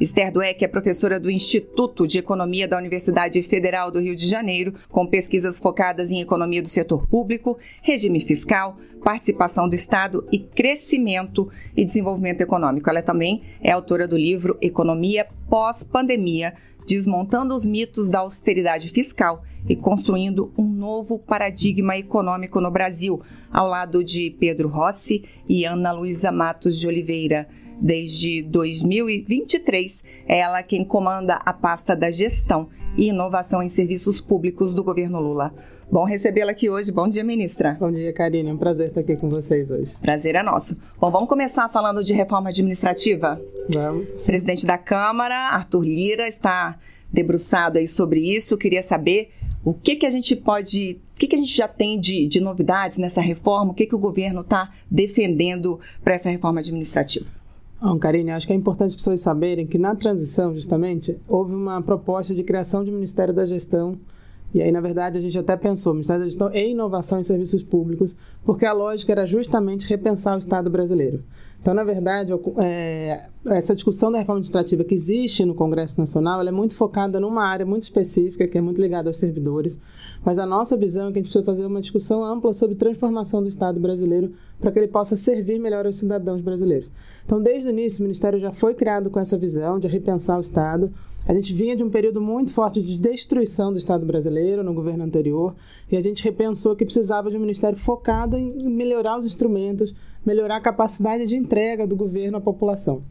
Esther Dueck é professora do Instituto de Economia da Universidade Federal do Rio de Janeiro, com pesquisas focadas em economia do setor público, regime fiscal, participação do Estado e crescimento e desenvolvimento econômico. Ela também é autora do livro Economia Pós-Pandemia, desmontando os mitos da austeridade fiscal e construindo um novo paradigma econômico no Brasil, ao lado de Pedro Rossi e Ana Luísa Matos de Oliveira. Desde 2023, é ela quem comanda a pasta da gestão e inovação em serviços públicos do governo Lula. Bom recebê-la aqui hoje. Bom dia, ministra. Bom dia, Karine. É um prazer estar aqui com vocês hoje. Prazer é nosso. Bom, vamos começar falando de reforma administrativa? Vamos. Presidente da Câmara, Arthur Lira, está debruçado aí sobre isso. queria saber o que, que a gente pode, o que, que a gente já tem de, de novidades nessa reforma, o que, que o governo está defendendo para essa reforma administrativa. Bom, Karine, acho que é importante as pessoas saberem que na transição, justamente, houve uma proposta de criação de Ministério da Gestão. E aí, na verdade, a gente até pensou Ministério da Gestão e Inovação em Serviços Públicos, porque a lógica era justamente repensar o Estado brasileiro. Então, na verdade, é, essa discussão da reforma administrativa que existe no Congresso Nacional, é muito focada numa área muito específica, que é muito ligada aos servidores, mas a nossa visão é que a gente precisa fazer uma discussão ampla sobre transformação do Estado brasileiro para que ele possa servir melhor aos cidadãos brasileiros. Então, desde o início, o Ministério já foi criado com essa visão de repensar o Estado, a gente vinha de um período muito forte de destruição do Estado brasileiro no governo anterior e a gente repensou que precisava de um ministério focado em melhorar os instrumentos, melhorar a capacidade de entrega do governo à população.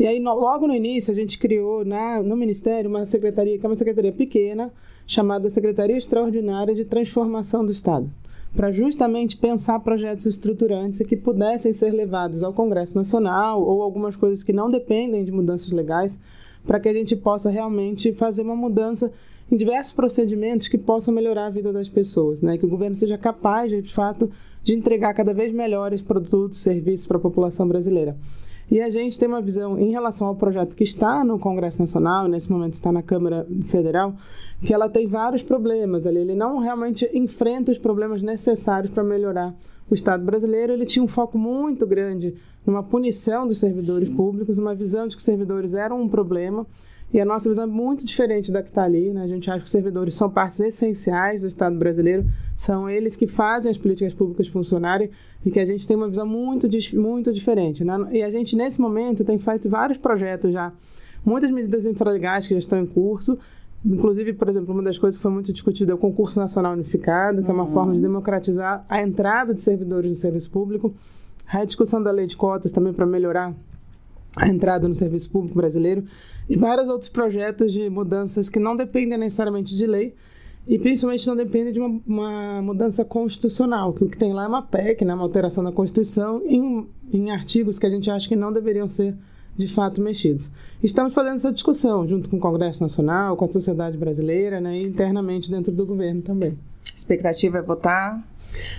E aí, no, logo no início, a gente criou na, no Ministério uma secretaria, que é uma secretaria pequena, chamada Secretaria Extraordinária de Transformação do Estado, para justamente pensar projetos estruturantes que pudessem ser levados ao Congresso Nacional ou algumas coisas que não dependem de mudanças legais para que a gente possa realmente fazer uma mudança em diversos procedimentos que possam melhorar a vida das pessoas, né? Que o governo seja capaz, de fato, de entregar cada vez melhores produtos, serviços para a população brasileira. E a gente tem uma visão em relação ao projeto que está no Congresso Nacional, nesse momento está na Câmara Federal, que ela tem vários problemas ali. Ele não realmente enfrenta os problemas necessários para melhorar o Estado brasileiro. Ele tinha um foco muito grande numa punição dos servidores públicos, uma visão de que os servidores eram um problema. E a nossa visão é muito diferente da que está ali. Né? A gente acha que os servidores são partes essenciais do Estado brasileiro, são eles que fazem as políticas públicas funcionarem e que a gente tem uma visão muito, muito diferente. Né? E a gente, nesse momento, tem feito vários projetos já, muitas medidas infralegais que já estão em curso, Inclusive, por exemplo, uma das coisas que foi muito discutida é o concurso nacional unificado, que é uma uhum. forma de democratizar a entrada de servidores no serviço público. A discussão da lei de cotas também para melhorar a entrada no serviço público brasileiro e vários outros projetos de mudanças que não dependem necessariamente de lei e principalmente não dependem de uma, uma mudança constitucional, que o que tem lá é uma PEC, né, uma alteração da Constituição em, em artigos que a gente acha que não deveriam ser de fato mexidos. Estamos fazendo essa discussão junto com o Congresso Nacional, com a sociedade brasileira né, e internamente dentro do governo também. A expectativa é votar?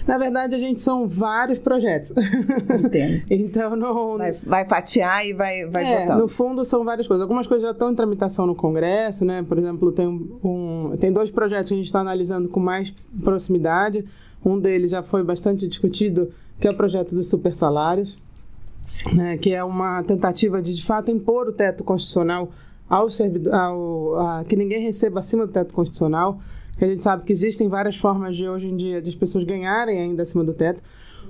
Na verdade, a gente são vários projetos. Entendo. então, não... Vai, vai fatiar e vai, vai é, votar. No fundo, são várias coisas. Algumas coisas já estão em tramitação no Congresso, né? Por exemplo, tem, um, tem dois projetos que a gente está analisando com mais proximidade. Um deles já foi bastante discutido, que é o projeto dos super salários né, que é uma tentativa de, de fato, impor o teto constitucional ao servidor, ao, a, que ninguém receba acima do teto constitucional, que a gente sabe que existem várias formas de, hoje em dia, de as pessoas ganharem ainda acima do teto,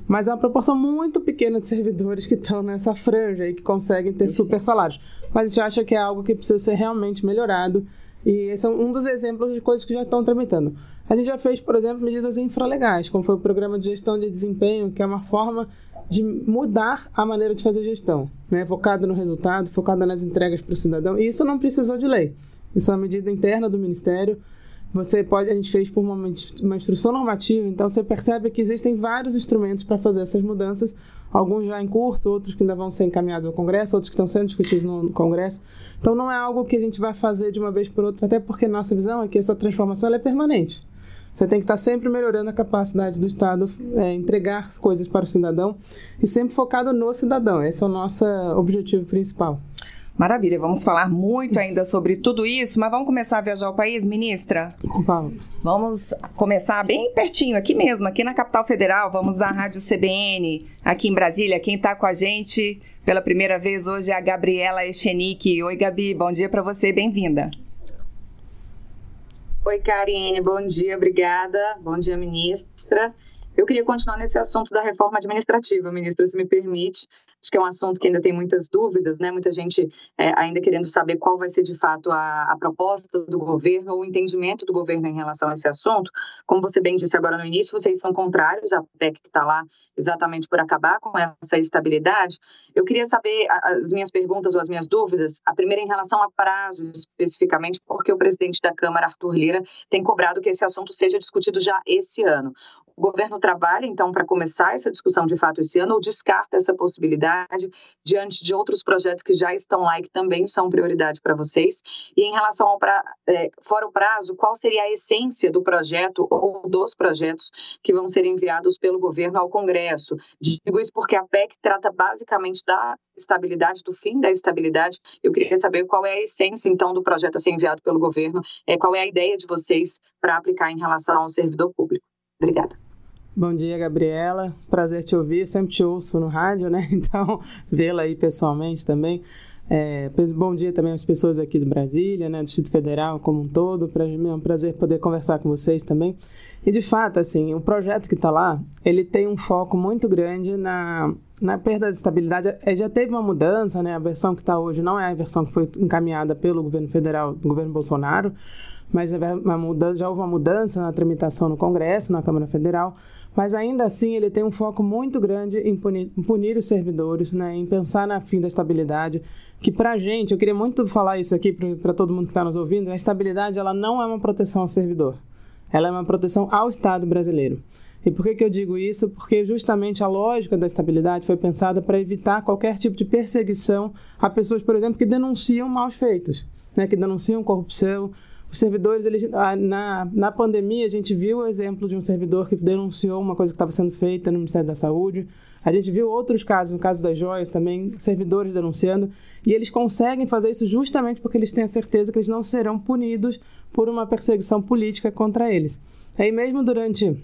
mas é uma proporção muito pequena de servidores que estão nessa franja e que conseguem ter super salários. Mas a gente acha que é algo que precisa ser realmente melhorado e esse é um dos exemplos de coisas que já estão tramitando. A gente já fez, por exemplo, medidas infralegais, como foi o programa de gestão de desempenho, que é uma forma de mudar a maneira de fazer gestão, né? focada no resultado, focada nas entregas para o cidadão. E isso não precisou de lei. Isso é uma medida interna do Ministério. Você pode, a gente fez por uma, uma instrução normativa, então você percebe que existem vários instrumentos para fazer essas mudanças, alguns já em curso, outros que ainda vão ser encaminhados ao Congresso, outros que estão sendo discutidos no, no Congresso. Então não é algo que a gente vai fazer de uma vez por outra, até porque nossa visão é que essa transformação é permanente. Você tem que estar sempre melhorando a capacidade do Estado é, entregar coisas para o cidadão e sempre focado no cidadão. Esse é o nosso objetivo principal. Maravilha, vamos falar muito ainda sobre tudo isso, mas vamos começar a viajar o país, ministra? Vamos. Vamos começar bem pertinho, aqui mesmo, aqui na capital federal. Vamos à Rádio CBN, aqui em Brasília. Quem está com a gente Pela primeira vez hoje é a Gabriela Echenique. Oi, Gabi, bom dia para você, bem-vinda. Oi, Karine, bom dia, obrigada. Bom dia, ministra. Eu queria continuar nesse assunto da reforma administrativa, ministra, se me permite. Acho que é um assunto que ainda tem muitas dúvidas, né? Muita gente é, ainda querendo saber qual vai ser de fato a, a, proposta do governo, o entendimento do governo em relação a esse assunto. Como você bem disse agora no início, vocês são contrários à PEC que está lá exatamente por acabar com essa estabilidade. Eu queria saber as minhas perguntas ou as minhas dúvidas. A primeira em relação a prazo, especificamente, porque o presidente da Câmara, Arthur Lira, tem cobrado que esse assunto seja discutido já esse ano. O governo trabalha, então, para começar essa discussão de fato esse ano ou descarta essa possibilidade diante de outros projetos que já estão lá e que também são prioridade para vocês? E em relação ao pra, é, fora o prazo, qual seria a essência do projeto ou dos projetos que vão ser enviados pelo governo ao Congresso? Digo isso porque a PEC trata basicamente da estabilidade, do fim da estabilidade. Eu queria saber qual é a essência, então, do projeto a ser enviado pelo governo, é, qual é a ideia de vocês para aplicar em relação ao servidor público. Obrigada. Bom dia, Gabriela. Prazer te ouvir. Sempre te ouço no rádio, né? Então, vê-la aí pessoalmente também. É, bom dia também às pessoas aqui do Brasília, né, do Distrito Federal como um todo. Para mim é um prazer poder conversar com vocês também. E de fato, assim, o projeto que está lá, ele tem um foco muito grande na, na perda de estabilidade. É, já teve uma mudança, né? A versão que está hoje não é a versão que foi encaminhada pelo governo federal, do governo Bolsonaro, mas uma mudança, já houve uma mudança na tramitação no Congresso, na Câmara Federal, mas ainda assim ele tem um foco muito grande em punir, em punir os servidores, né, em pensar na fim da estabilidade, que para a gente, eu queria muito falar isso aqui para todo mundo que está nos ouvindo, a estabilidade ela não é uma proteção ao servidor, ela é uma proteção ao Estado brasileiro. E por que, que eu digo isso? Porque justamente a lógica da estabilidade foi pensada para evitar qualquer tipo de perseguição a pessoas, por exemplo, que denunciam maus feitos, né, que denunciam corrupção, os servidores, eles, ah, na, na pandemia, a gente viu o exemplo de um servidor que denunciou uma coisa que estava sendo feita no Ministério da Saúde. A gente viu outros casos, no caso das joias também, servidores denunciando. E eles conseguem fazer isso justamente porque eles têm a certeza que eles não serão punidos por uma perseguição política contra eles. Aí mesmo durante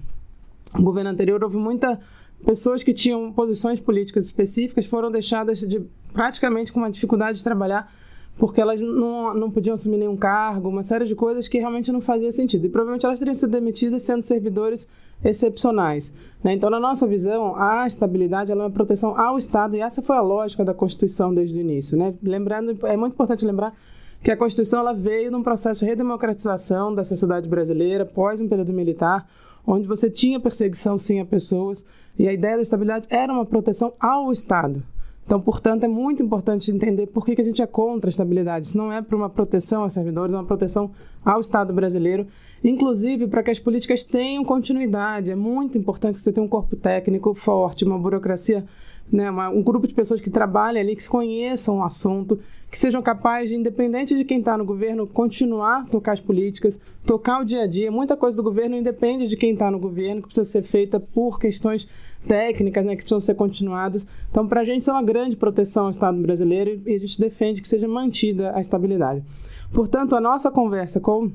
o governo anterior, houve muita pessoas que tinham posições políticas específicas foram deixadas de praticamente com uma dificuldade de trabalhar porque elas não, não podiam assumir nenhum cargo, uma série de coisas que realmente não fazia sentido. E provavelmente elas teriam sido demitidas sendo servidores excepcionais. Né? Então, na nossa visão, a estabilidade é uma proteção ao Estado, e essa foi a lógica da Constituição desde o início. Né? Lembrando, é muito importante lembrar que a Constituição ela veio num processo de redemocratização da sociedade brasileira pós um período militar, onde você tinha perseguição sim a pessoas, e a ideia da estabilidade era uma proteção ao Estado. Então, portanto, é muito importante entender por que, que a gente é contra a estabilidade. Isso não é para uma proteção aos servidores, é uma proteção ao Estado brasileiro, inclusive para que as políticas tenham continuidade. É muito importante que você tenha um corpo técnico forte, uma burocracia né, uma, um grupo de pessoas que trabalhem ali, que conheçam o assunto, que sejam capazes, de, independente de quem está no governo, continuar a tocar as políticas, tocar o dia a dia. Muita coisa do governo independe de quem está no governo, que precisa ser feita por questões técnicas, né, que precisam ser continuadas. Então, para a gente, isso é uma grande proteção ao Estado brasileiro e a gente defende que seja mantida a estabilidade. Portanto, a nossa conversa com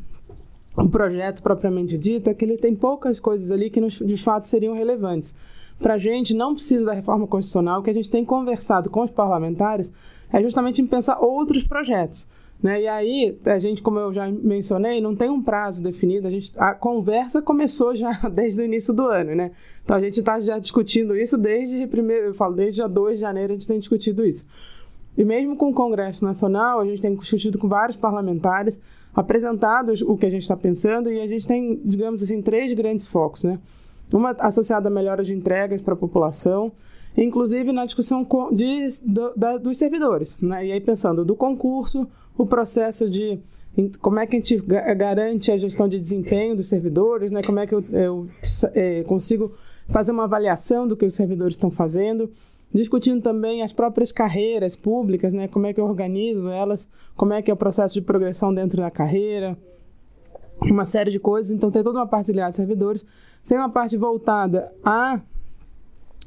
o projeto propriamente dito é que ele tem poucas coisas ali que de fato seriam relevantes para a gente não precisa da reforma constitucional, o que a gente tem conversado com os parlamentares é justamente em pensar outros projetos. Né? E aí, a gente, como eu já mencionei, não tem um prazo definido, a, gente, a conversa começou já desde o início do ano. Né? Então a gente está já discutindo isso desde primeiro, eu falo, desde dia 2 de janeiro a gente tem discutido isso. E mesmo com o Congresso Nacional, a gente tem discutido com vários parlamentares, apresentados o que a gente está pensando, e a gente tem, digamos assim, três grandes focos. Né? Uma associada à melhora de entregas para a população, inclusive na discussão de, do, da, dos servidores. Né? E aí pensando do concurso, o processo de como é que a gente garante a gestão de desempenho dos servidores, né? como é que eu, eu é, consigo fazer uma avaliação do que os servidores estão fazendo, discutindo também as próprias carreiras públicas, né? como é que eu organizo elas, como é que é o processo de progressão dentro da carreira, uma série de coisas. Então, tem toda uma parte ligada a servidores, tem uma parte voltada a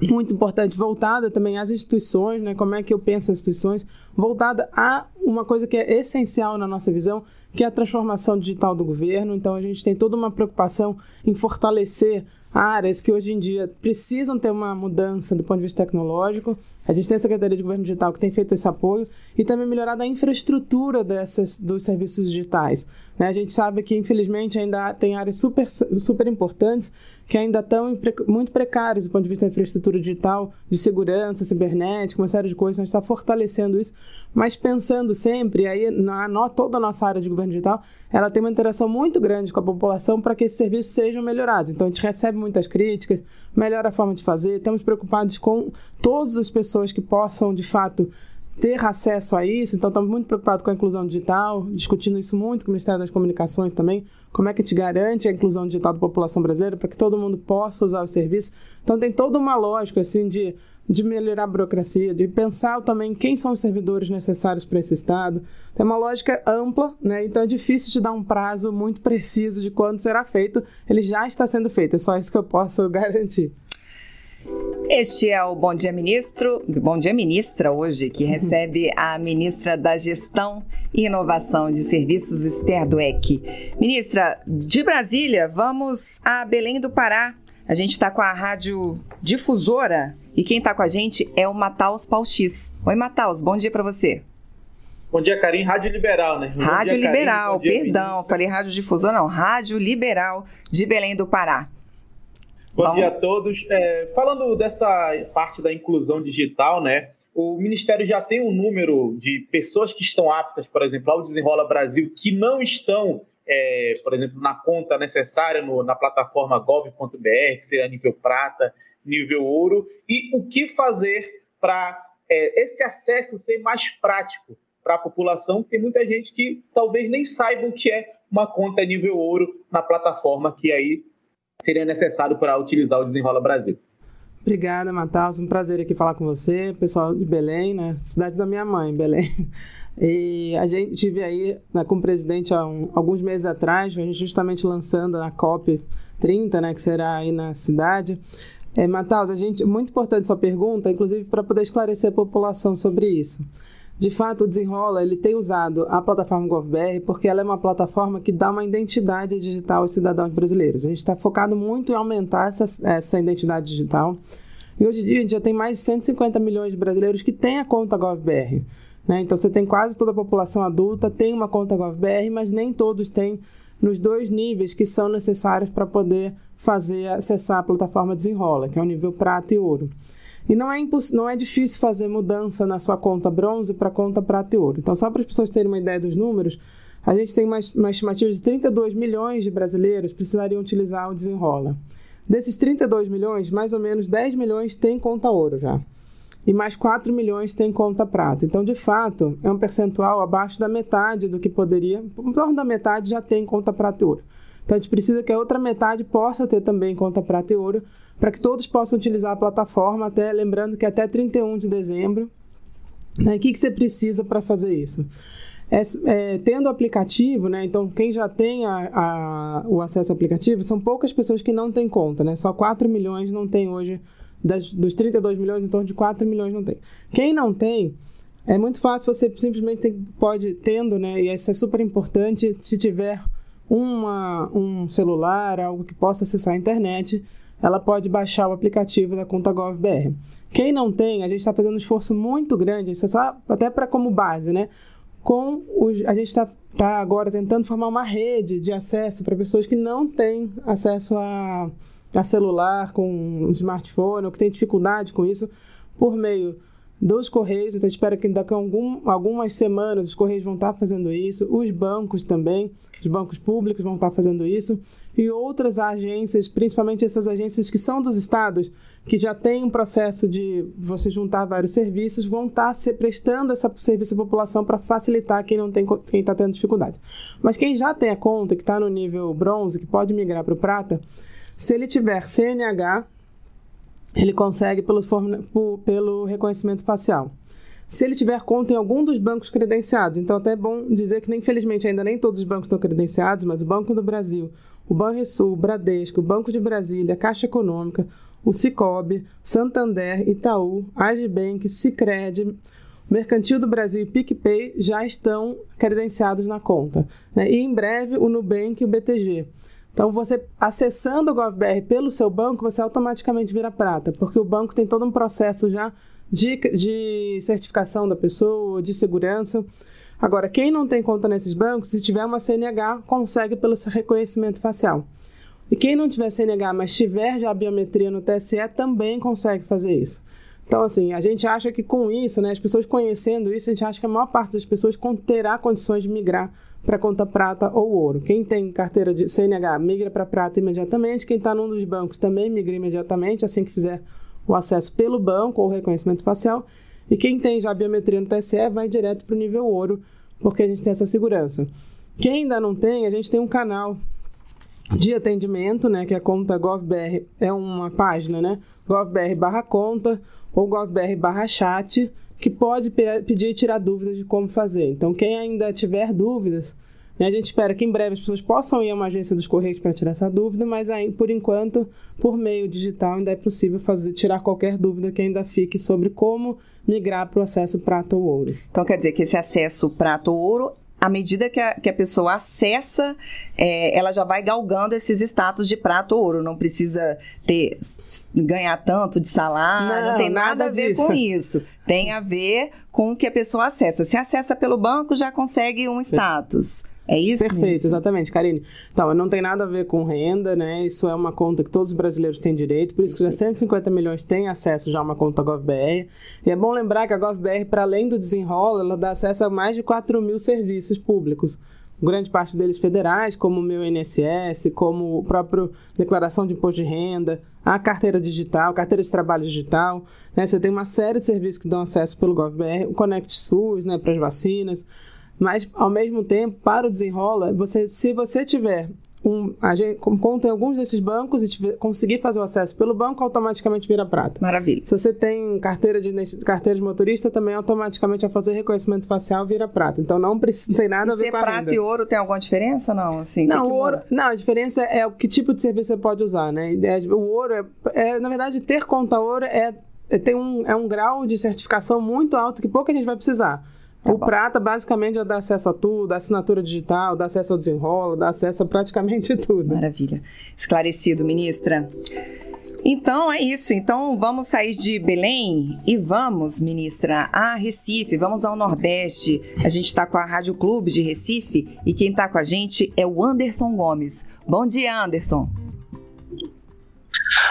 muito importante, voltada também às instituições, né? Como é que eu penso as instituições, voltada a uma coisa que é essencial na nossa visão, que é a transformação digital do governo. Então a gente tem toda uma preocupação em fortalecer áreas que hoje em dia precisam ter uma mudança do ponto de vista tecnológico. A gente tem a Secretaria de Governo Digital que tem feito esse apoio e também melhorado a infraestrutura dessas, dos serviços digitais. Né? A gente sabe que, infelizmente, ainda tem áreas super, super importantes que ainda estão muito precárias do ponto de vista da infraestrutura digital, de segurança, cibernética, uma série de coisas. A gente está fortalecendo isso, mas pensando sempre, aí na, na, toda a nossa área de governo digital, ela tem uma interação muito grande com a população para que esses serviços sejam melhorados. Então, a gente recebe muitas críticas, melhora a forma de fazer, estamos preocupados com todas as pessoas que possam, de fato, ter acesso a isso. Então, estamos muito preocupados com a inclusão digital, discutindo isso muito com o Ministério das Comunicações também. Como é que gente garante a inclusão digital da população brasileira para que todo mundo possa usar o serviço? Então, tem toda uma lógica assim de, de melhorar a burocracia, de pensar também quem são os servidores necessários para esse Estado. Tem uma lógica ampla, né? então é difícil de dar um prazo muito preciso de quando será feito. Ele já está sendo feito, é só isso que eu posso garantir. Este é o Bom Dia Ministro, Bom Dia Ministra hoje, que recebe a ministra da Gestão e Inovação de Serviços, Esther Dweck. Ministra, de Brasília, vamos a Belém do Pará. A gente está com a rádio difusora e quem está com a gente é o Mataus Pauxis. Oi, Mataus, bom dia para você. Bom dia, Karim. Rádio Liberal, né? Bom rádio dia, Liberal, dia, perdão, ministra. falei Rádio Difusora, não. Rádio Liberal de Belém do Pará. Bom Vamos. dia a todos. É, falando dessa parte da inclusão digital, né? O Ministério já tem um número de pessoas que estão aptas, por exemplo, ao Desenrola Brasil, que não estão, é, por exemplo, na conta necessária no, na plataforma gov.br, que seria nível prata, nível ouro, e o que fazer para é, esse acesso ser mais prático para a população, tem muita gente que talvez nem saiba o que é uma conta nível ouro na plataforma que aí seria necessário para utilizar o Desenrola Brasil. Obrigada, Matheus. Um prazer aqui falar com você, pessoal de Belém, né? Cidade da minha mãe, Belém. E a gente tive aí né, com o presidente há um, alguns meses atrás, a gente justamente lançando a COP 30, né, que será aí na cidade. É, Matheus, a gente muito importante sua pergunta, inclusive para poder esclarecer a população sobre isso. De fato, o Desenrola ele tem usado a plataforma GovBR porque ela é uma plataforma que dá uma identidade digital aos cidadãos brasileiros. A gente está focado muito em aumentar essa, essa identidade digital. E hoje em dia a gente já tem mais de 150 milhões de brasileiros que têm a conta GovBR. Né? Então você tem quase toda a população adulta tem uma conta GovBR, mas nem todos têm nos dois níveis que são necessários para poder fazer acessar a plataforma Desenrola, que é o nível prata e ouro. E não é, não é difícil fazer mudança na sua conta bronze para conta prata e ouro. Então, só para as pessoas terem uma ideia dos números, a gente tem uma, uma estimativa de 32 milhões de brasileiros precisariam utilizar o Desenrola. Desses 32 milhões, mais ou menos 10 milhões têm conta ouro já. E mais 4 milhões têm conta prata. Então, de fato, é um percentual abaixo da metade do que poderia. Em torno da metade já tem conta prata e ouro. Então a gente precisa que a outra metade possa ter também conta prata e ouro, para que todos possam utilizar a plataforma, até lembrando que até 31 de dezembro. Né, o que, que você precisa para fazer isso? É, é, tendo o aplicativo, né, então quem já tem a, a, o acesso ao aplicativo, são poucas pessoas que não têm conta, né, só 4 milhões não tem hoje, das, dos 32 milhões, em torno de 4 milhões não tem. Quem não tem, é muito fácil, você simplesmente tem, pode, tendo, né, e isso é super importante, se tiver uma, um celular, algo que possa acessar a internet, ela pode baixar o aplicativo da conta GovBR. Quem não tem, a gente está fazendo um esforço muito grande, isso é só até para como base, né? Com os, a gente está tá agora tentando formar uma rede de acesso para pessoas que não têm acesso a, a celular com um smartphone ou que têm dificuldade com isso, por meio dos Correios. Então, espero que daqui a algum, algumas semanas os Correios vão estar fazendo isso, os bancos também, os bancos públicos vão estar fazendo isso, e outras agências, principalmente essas agências que são dos estados, que já têm um processo de você juntar vários serviços, vão estar se prestando esse serviço à população para facilitar quem não tem quem está tendo dificuldade. Mas quem já tem a conta, que está no nível bronze, que pode migrar para o prata, se ele tiver CNH, ele consegue pelo, pelo reconhecimento facial. Se ele tiver conta em algum dos bancos credenciados, então até é bom dizer que, infelizmente, ainda nem todos os bancos estão credenciados, mas o Banco do Brasil, o Banrisul, o Bradesco, o Banco de Brasília, a Caixa Econômica, o Cicobi, Santander, Itaú, Agibank, Sicredi, Mercantil do Brasil e PicPay já estão credenciados na conta. Né? E em breve o Nubank e o BTG. Então, você acessando o GovBR pelo seu banco, você automaticamente vira prata, porque o banco tem todo um processo já de, de certificação da pessoa, de segurança. Agora, quem não tem conta nesses bancos, se tiver uma CNH, consegue pelo reconhecimento facial. E quem não tiver CNH, mas tiver já a biometria no TSE, também consegue fazer isso. Então, assim, a gente acha que com isso, né, as pessoas conhecendo isso, a gente acha que a maior parte das pessoas terá condições de migrar para conta prata ou ouro. Quem tem carteira de CNH migra para prata imediatamente, quem está num dos bancos também migra imediatamente, assim que fizer o acesso pelo banco ou reconhecimento facial. E quem tem já biometria no TSE vai direto para o nível ouro, porque a gente tem essa segurança. Quem ainda não tem, a gente tem um canal de atendimento, né, que é a conta GovBR, é uma página, né, GovBR barra conta ou GovBR barra chat, que pode pedir e tirar dúvidas de como fazer. Então, quem ainda tiver dúvidas, né, a gente espera que em breve as pessoas possam ir a uma agência dos Correios para tirar essa dúvida, mas aí, por enquanto, por meio digital, ainda é possível fazer, tirar qualquer dúvida que ainda fique sobre como migrar para o acesso prata ou ouro. Então, quer dizer que esse acesso prata ou ouro à medida que a, que a pessoa acessa, é, ela já vai galgando esses status de prata ou ouro. Não precisa ter ganhar tanto de salário, não, não tem nada, nada a ver disso. com isso. Tem a ver com o que a pessoa acessa. Se acessa pelo banco, já consegue um status. É isso? Perfeito, mesmo? exatamente, Karine. Então, não tem nada a ver com renda, né? Isso é uma conta que todos os brasileiros têm direito, por isso que já 150 milhões têm acesso já a uma conta GovBR. E é bom lembrar que a GovBR, para além do desenrola, ela dá acesso a mais de 4 mil serviços públicos. Grande parte deles federais, como o meu INSS, como o próprio declaração de imposto de renda, a carteira digital, carteira de trabalho digital. Né? Você tem uma série de serviços que dão acesso pelo GovBR, o Conect SUS, né, para as vacinas. Mas, ao mesmo tempo, para o desenrola, você, se você tiver um, a gente conta em alguns desses bancos e tiver, conseguir fazer o acesso pelo banco, automaticamente vira prata. Maravilha. Se você tem carteira de, carteira de motorista, também automaticamente ao fazer reconhecimento facial vira prata. Então não precisa, tem nada e a ver com a prata renda. e ouro tem alguma diferença não? Assim, não, que que ouro, não, a diferença é o que tipo de serviço você pode usar, né? É, o ouro é, é na verdade ter conta ouro é, é tem um, é um grau de certificação muito alto que pouca gente vai precisar. Tá o bom. prata basicamente já dá acesso a tudo, dá assinatura digital, dá acesso ao desenrolo, dá acesso a praticamente tudo. Maravilha. Esclarecido, ministra. Então é isso. Então vamos sair de Belém e vamos, ministra, a Recife, vamos ao Nordeste. A gente está com a Rádio Clube de Recife e quem está com a gente é o Anderson Gomes. Bom dia, Anderson.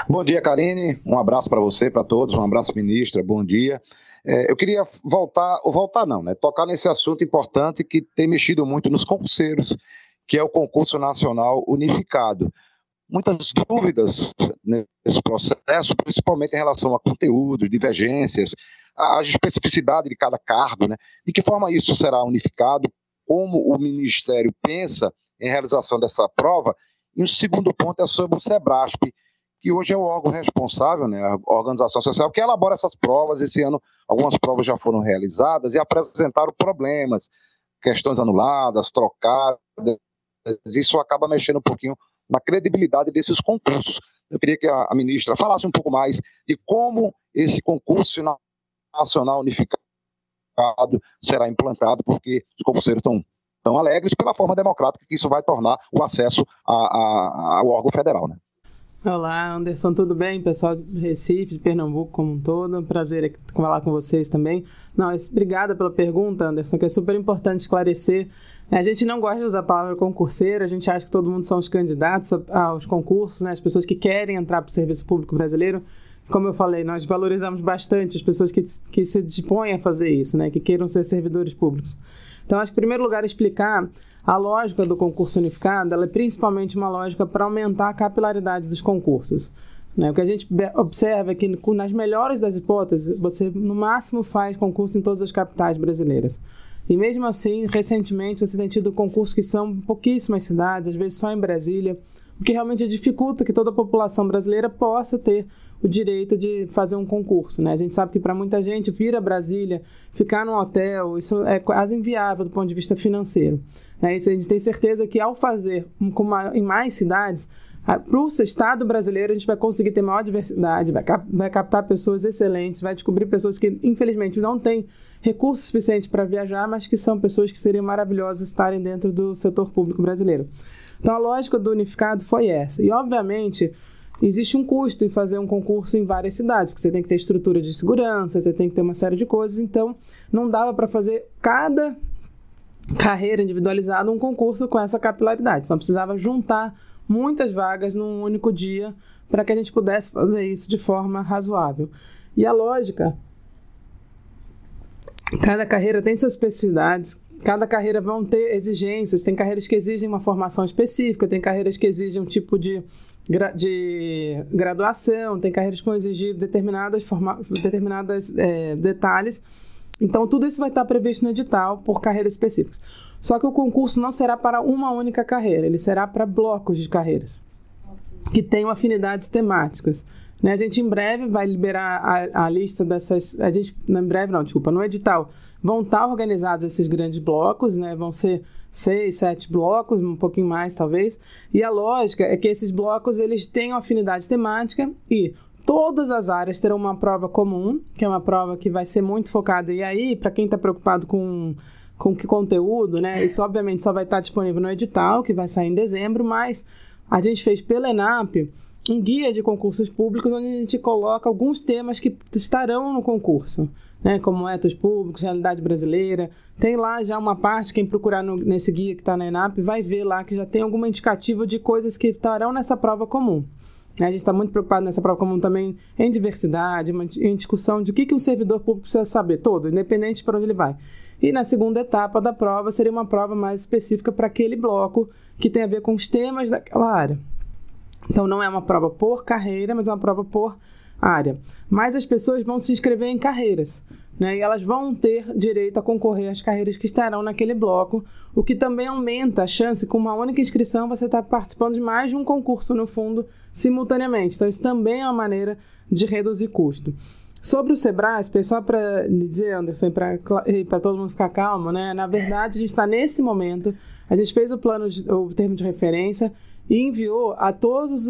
Bom dia, Karine. Um abraço para você, para todos. Um abraço, ministra. Bom dia. É, eu queria voltar, ou voltar não, né? Tocar nesse assunto importante que tem mexido muito nos concurseiros, que é o concurso nacional unificado. Muitas dúvidas nesse processo, principalmente em relação a conteúdos, divergências, a especificidade de cada cargo, né? De que forma isso será unificado? Como o Ministério pensa em realização dessa prova? E o segundo ponto é sobre o SEBRASP, que hoje é o órgão responsável, né, a organização social, que elabora essas provas. Esse ano, algumas provas já foram realizadas e apresentaram problemas, questões anuladas, trocadas. Isso acaba mexendo um pouquinho na credibilidade desses concursos. Eu queria que a, ministra falasse um pouco mais de como esse concurso nacional unificado será implantado, porque os concurseiros estão tão alegres pela forma democrática que isso vai tornar o acesso a, a, ao órgão federal. Né? Olá, Anderson, tudo bem? Pessoal de Recife, de Pernambuco como um todo. Prazer falar com vocês também. Não, obrigada pela pergunta, Anderson, que é super importante esclarecer. A gente não gosta de usar a palavra concurseiro, a gente acha que todo mundo são os candidatos aos concursos, né? as pessoas que querem entrar para o serviço público brasileiro. Como eu falei, nós valorizamos bastante as pessoas que, que se dispõem a fazer isso, né? que queiram ser servidores públicos. Então, acho que, em primeiro lugar, explicar a lógica do concurso unificado é principalmente uma lógica para aumentar a capilaridade dos concursos. Né? O que a gente observa é que, nas melhores das hipóteses, você no máximo faz concurso em todas as capitais brasileiras. E mesmo assim, recentemente, você tem tido concursos que são pouquíssimas cidades, às vezes só em Brasília, o que realmente dificulta que toda a população brasileira possa ter o direito de fazer um concurso. Né? A gente sabe que para muita gente vir a Brasília, ficar num hotel, isso é quase inviável do ponto de vista financeiro. Né? Isso a gente tem certeza que ao fazer em mais cidades, para o Estado brasileiro, a gente vai conseguir ter maior diversidade, vai, cap vai captar pessoas excelentes, vai descobrir pessoas que, infelizmente, não têm recurso suficiente para viajar, mas que são pessoas que seriam maravilhosas estarem dentro do setor público brasileiro. Então, a lógica do unificado foi essa. E, obviamente, existe um custo em fazer um concurso em várias cidades, porque você tem que ter estrutura de segurança, você tem que ter uma série de coisas, então não dava para fazer cada carreira individualizada um concurso com essa capilaridade. Então precisava juntar muitas vagas num único dia para que a gente pudesse fazer isso de forma razoável. E a lógica, cada carreira tem suas especificidades, cada carreira vão ter exigências, tem carreiras que exigem uma formação específica, tem carreiras que exigem um tipo de, de graduação, tem carreiras que vão exigir determinadas, forma, determinadas é, detalhes. Então, tudo isso vai estar previsto no edital por carreiras específicas. Só que o concurso não será para uma única carreira, ele será para blocos de carreiras que tenham afinidades temáticas. Né? A gente em breve vai liberar a, a, lista dessas. A gente, em breve, não, desculpa, no edital vão estar organizados esses grandes blocos, né? vão ser seis, sete blocos, um pouquinho mais talvez. E a lógica é que esses blocos eles tenham afinidade temática e Todas as áreas terão uma prova comum, que é uma prova que vai ser muito focada. E aí, para quem está preocupado com, com que conteúdo, né? Isso obviamente só vai estar disponível no edital, que vai sair em dezembro, mas a gente fez pela ENAP um guia de concursos públicos onde a gente coloca alguns temas que estarão no concurso, né, como etos públicos, realidade brasileira. Tem lá já uma parte, quem procurar no, nesse guia que está na ENAP vai ver lá que já tem alguma indicativa de coisas que estarão nessa prova comum. A gente está muito preocupado nessa prova comum também em diversidade, em discussão de o que, que um servidor público precisa saber todo, independente para onde ele vai. E na segunda etapa da prova seria uma prova mais específica para aquele bloco que tem a ver com os temas daquela área. Então não é uma prova por carreira, mas é uma prova por área. Mas as pessoas vão se inscrever em carreiras. Né, e elas vão ter direito a concorrer às carreiras que estarão naquele bloco, o que também aumenta a chance, com uma única inscrição, você estar tá participando de mais de um concurso no fundo simultaneamente. Então, isso também é uma maneira de reduzir custo. Sobre o Sebrae, só para lhe dizer, Anderson, para todo mundo ficar calmo, né? Na verdade, a gente está nesse momento, a gente fez o plano, de, o termo de referência, e enviou a todas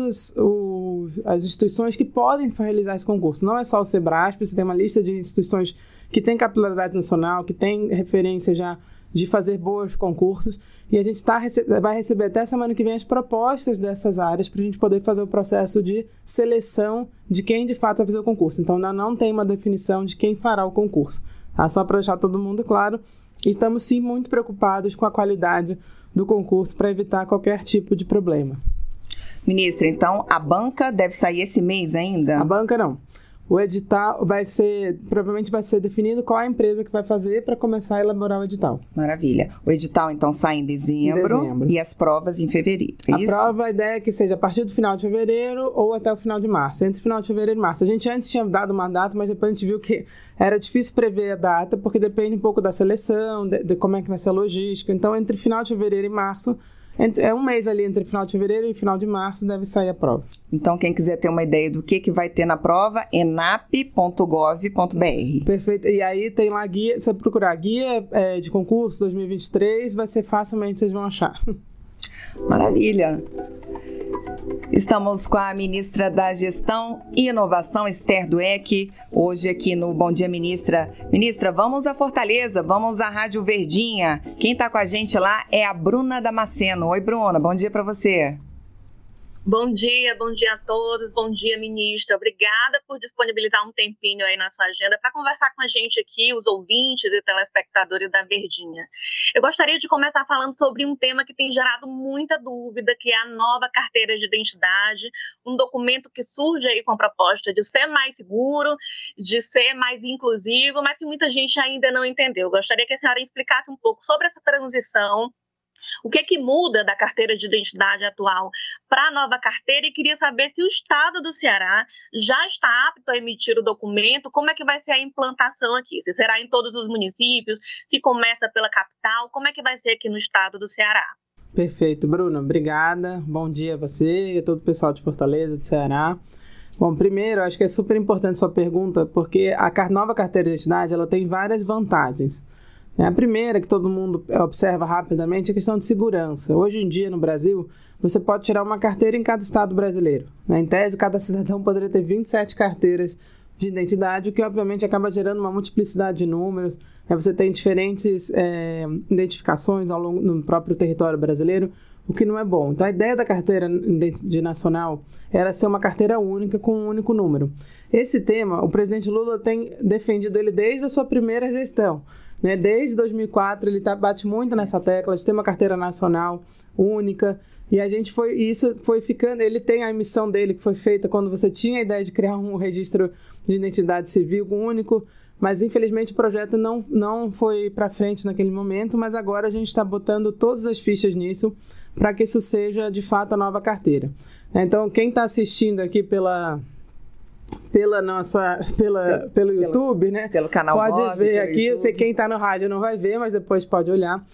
as instituições que podem realizar esse concurso. Não é só o SEBRASP, você tem uma lista de instituições que têm capilaridade nacional, que têm referência já de fazer bons concursos, e a gente tá, vai receber até semana que vem as propostas dessas áreas para a gente poder fazer o processo de seleção de quem de fato vai fazer o concurso. Então ainda não tem uma definição de quem fará o concurso. Tá? Só para deixar todo mundo claro, e estamos sim muito preocupados com a qualidade do concurso para evitar qualquer tipo de problema. Ministra, então a banca deve sair esse mês ainda? A banca não. O edital vai ser, provavelmente vai ser definido qual a empresa que vai fazer para começar a elaborar o edital. Maravilha. O edital então sai em dezembro, em dezembro. e as provas em fevereiro. É a isso? prova, a ideia é que seja a partir do final de fevereiro ou até o final de março. Entre final de fevereiro e março. A gente antes tinha dado uma data, mas depois a gente viu que era difícil prever a data, porque depende um pouco da seleção, de, de como é que vai ser a logística. Então, entre final de fevereiro e março, é um mês ali entre final de fevereiro e final de março deve sair a prova. Então, quem quiser ter uma ideia do que, que vai ter na prova, enap.gov.br. Perfeito. E aí tem lá guia, se você procurar guia é, de concurso 2023, vai ser facilmente, vocês vão achar. Maravilha. Estamos com a ministra da Gestão e Inovação, Esther Dueck, hoje aqui no Bom Dia Ministra. Ministra, vamos a Fortaleza, vamos à Rádio Verdinha. Quem está com a gente lá é a Bruna Damasceno. Oi, Bruna, bom dia para você. Bom dia, bom dia a todos, bom dia, ministra. Obrigada por disponibilizar um tempinho aí na sua agenda para conversar com a gente aqui, os ouvintes e telespectadores da Verdinha. Eu gostaria de começar falando sobre um tema que tem gerado muita dúvida, que é a nova carteira de identidade, um documento que surge aí com a proposta de ser mais seguro, de ser mais inclusivo, mas que muita gente ainda não entendeu. Eu gostaria que a senhora explicasse um pouco sobre essa transição o que é que muda da carteira de identidade atual para a nova carteira? E queria saber se o Estado do Ceará já está apto a emitir o documento, como é que vai ser a implantação aqui? Se será em todos os municípios, se começa pela capital, como é que vai ser aqui no Estado do Ceará? Perfeito, Bruno, obrigada. Bom dia a você e a todo o pessoal de Fortaleza, do Ceará. Bom, primeiro, acho que é super importante sua pergunta, porque a nova carteira de identidade ela tem várias vantagens. A primeira, que todo mundo observa rapidamente, é a questão de segurança. Hoje em dia, no Brasil, você pode tirar uma carteira em cada estado brasileiro. Né? Em tese, cada cidadão poderia ter 27 carteiras de identidade, o que obviamente acaba gerando uma multiplicidade de números. Né? Você tem diferentes é, identificações ao longo no próprio território brasileiro, o que não é bom. Então, a ideia da carteira de nacional era ser uma carteira única com um único número. Esse tema, o presidente Lula tem defendido ele desde a sua primeira gestão. Né? Desde 2004, ele tá, bate muito nessa tecla de ter uma carteira nacional única. E a gente foi, isso foi ficando. Ele tem a emissão dele que foi feita quando você tinha a ideia de criar um registro de identidade civil único, mas infelizmente o projeto não, não foi para frente naquele momento. Mas agora a gente está botando todas as fichas nisso para que isso seja de fato a nova carteira. Então, quem está assistindo aqui pela pela nossa pela, pelo, pelo YouTube, né? Pelo canal Pode Mob, ver aqui. YouTube. Eu sei quem está no rádio não vai ver, mas depois pode olhar.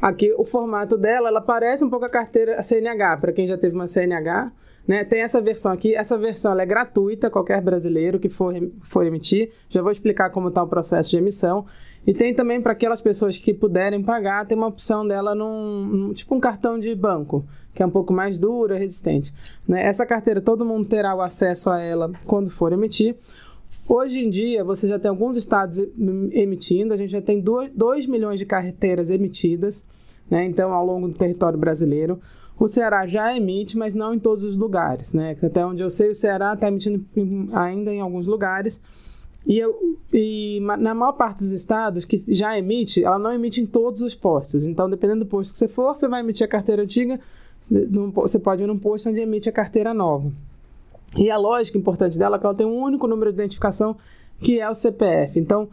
Aqui o formato dela, ela parece um pouco a carteira CNH, para quem já teve uma CNH. Né? Tem essa versão aqui, essa versão é gratuita, qualquer brasileiro que for, for emitir. Já vou explicar como está o processo de emissão. E tem também para aquelas pessoas que puderem pagar, tem uma opção dela num, num, tipo um cartão de banco, que é um pouco mais dura, resistente. Né? Essa carteira todo mundo terá o acesso a ela quando for emitir. Hoje em dia, você já tem alguns estados emitindo, a gente já tem 2 milhões de carteiras emitidas, né? então, ao longo do território brasileiro. O Ceará já emite, mas não em todos os lugares, né? Até onde eu sei, o Ceará está emitindo ainda em alguns lugares. E, eu, e, na maior parte dos estados que já emite, ela não emite em todos os postos. Então, dependendo do posto que você for, você vai emitir a carteira antiga, você pode ir num posto onde emite a carteira nova. E a lógica importante dela é que ela tem um único número de identificação, que é o CPF. Então,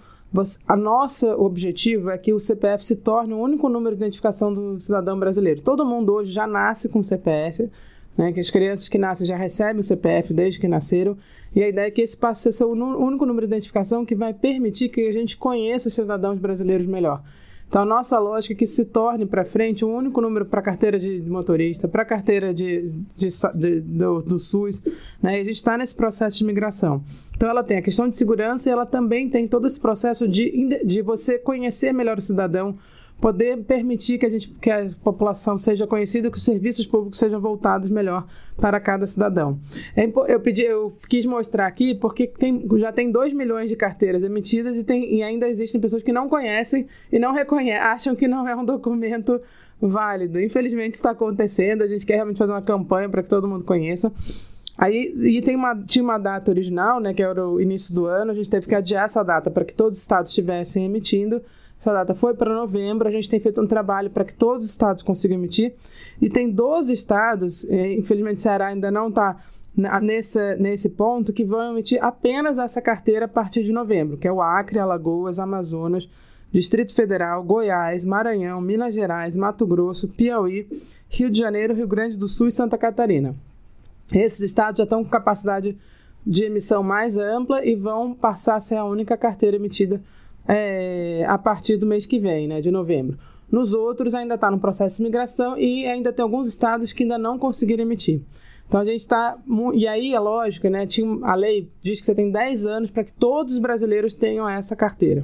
a nossa objetivo é que o CPF se torne o único número de identificação do cidadão brasileiro. Todo mundo hoje já nasce com CPF, né, que as crianças que nascem já recebem o CPF desde que nasceram, e a ideia é que esse passe a ser o único número de identificação que vai permitir que a gente conheça os cidadãos brasileiros melhor. Então, a nossa lógica é que se torne para frente um único número para carteira de motorista, para carteira de, de, de do, do, SUS. Né? E a gente está nesse processo de migração. Então, ela tem a questão de segurança e ela também tem todo esse processo de, de você conhecer melhor o cidadão, poder permitir que a, gente, que a população seja conhecida, que os serviços públicos sejam voltados melhor para cada cidadão. É eu, pedi, eu quis mostrar aqui porque tem, já tem 2 milhões de carteiras emitidas e, tem, e ainda existem pessoas que não conhecem e não reconhecem, acham que não é um documento válido. Infelizmente está acontecendo, a gente quer realmente fazer uma campanha para que todo mundo conheça. Aí e tem uma, tinha uma data original, né, que era o início do ano, a gente teve que adiar essa data para que todos os estados estivessem emitindo. Essa data foi para novembro, a gente tem feito um trabalho para que todos os estados consigam emitir. E tem 12 estados, eh, infelizmente o Ceará ainda não está nesse, nesse ponto, que vão emitir apenas essa carteira a partir de novembro, que é o Acre, Alagoas, Amazonas, Distrito Federal, Goiás, Maranhão, Minas Gerais, Mato Grosso, Piauí, Rio de Janeiro, Rio Grande do Sul e Santa Catarina. Esses estados já estão com capacidade de emissão mais ampla e vão passar a ser a única carteira emitida é, a partir do mês que vem, né, de novembro. Nos outros ainda está no processo de migração e ainda tem alguns estados que ainda não conseguiram emitir. Então a gente está. E aí a lógica, né? Tinha, a lei diz que você tem 10 anos para que todos os brasileiros tenham essa carteira.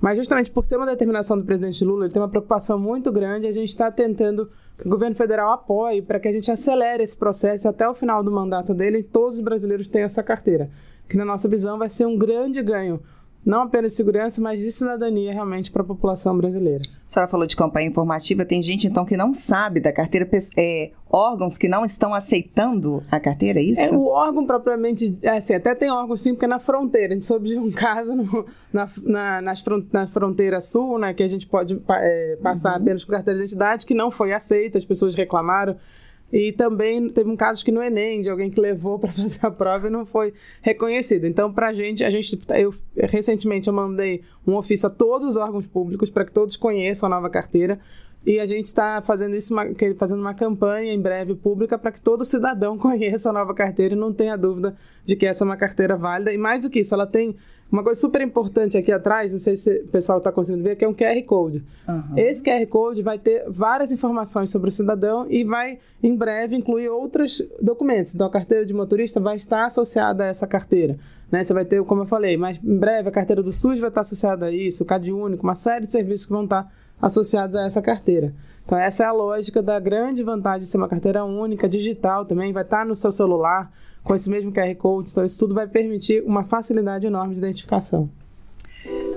Mas justamente por ser uma determinação do presidente Lula, ele tem uma preocupação muito grande. A gente está tentando que o governo federal apoie para que a gente acelere esse processo até o final do mandato dele e todos os brasileiros tenham essa carteira. Que na nossa visão vai ser um grande ganho não apenas de segurança, mas de cidadania realmente para a população brasileira. A senhora falou de campanha informativa, tem gente então que não sabe da carteira, é, órgãos que não estão aceitando a carteira, é isso? É, o órgão propriamente, é assim, até tem órgão sim, porque é na fronteira, a gente soube de um caso no, na, na, nas front, na fronteira sul, né, que a gente pode é, passar uhum. apenas com carteira de identidade, que não foi aceita, as pessoas reclamaram, e também teve um caso que no Enem, de alguém que levou para fazer a prova e não foi reconhecido. Então, para a gente, a gente, eu recentemente eu mandei um ofício a todos os órgãos públicos para que todos conheçam a nova carteira. E a gente está fazendo isso, uma, fazendo uma campanha em breve pública para que todo cidadão conheça a nova carteira e não tenha dúvida de que essa é uma carteira válida. E mais do que isso, ela tem Uma coisa super importante aqui atrás, não sei se o pessoal está conseguindo ver, que é um QR Code. Uhum. Esse QR Code vai ter várias informações sobre o cidadão e vai, em breve, incluir outros documentos. Então, a carteira de motorista vai estar associada a essa carteira. Né? Você vai ter, como eu falei, mas em breve a carteira do SUS vai estar associada a isso, o CAD único, uma série de serviços que vão estar associados a essa carteira. Então, essa é a lógica da grande vantagem de ser uma carteira única, digital também, vai estar no seu celular com esse mesmo QR Code. Então, isso tudo vai permitir uma facilidade enorme de identificação.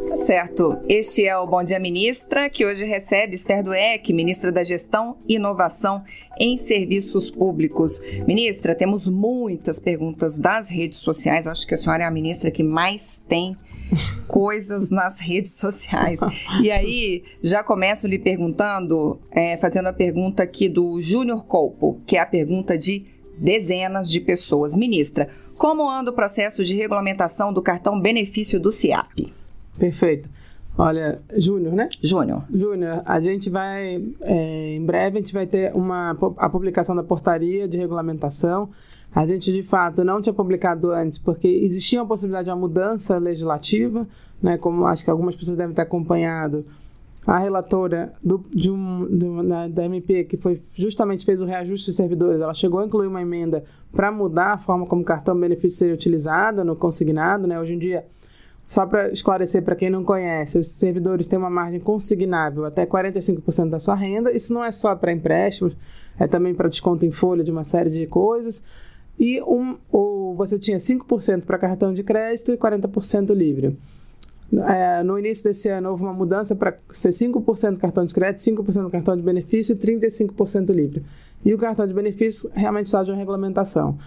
Tá certo. Este é o Bom Dia Ministra, que hoje recebe Esther Dueck, ministra da Gestão e Inovação em Serviços Públicos. Ministra, temos muitas perguntas das redes sociais. Eu acho que a senhora é a ministra que mais tem coisas nas redes sociais. E aí, já começo lhe perguntando, é, fazendo a pergunta aqui do Júnior Colpo, que é a pergunta de dezenas de pessoas. Ministra, como anda o processo de regulamentação do cartão benefício do CIAP? Perfeito. Olha, Júnior, né? Júnior. Júnior, a gente vai, é, em breve, a gente vai ter uma, a publicação da portaria de regulamentação. A gente, de fato, não tinha publicado antes, porque existia uma possibilidade de uma mudança legislativa, né? Como acho que algumas pessoas devem ter acompanhado a relatora do, de um, de da, da, MP, que foi justamente fez o reajuste dos servidores, ela chegou a incluir uma emenda para mudar a forma como o cartão benefício seria utilizado no consignado. Né? Hoje em dia, só para esclarecer para quem não conhece, os servidores têm uma margem consignável até 45% da sua renda. Isso não é só para empréstimos, é também para desconto em folha de uma série de coisas. E um, ou você tinha 5% para cartão de crédito e 40% livre. É, no início desse ano houve uma mudança para ser 5% cartão de crédito, 5% cartão de benefício e 35% livre. E o cartão de benefício realmente está de uma regulamentação.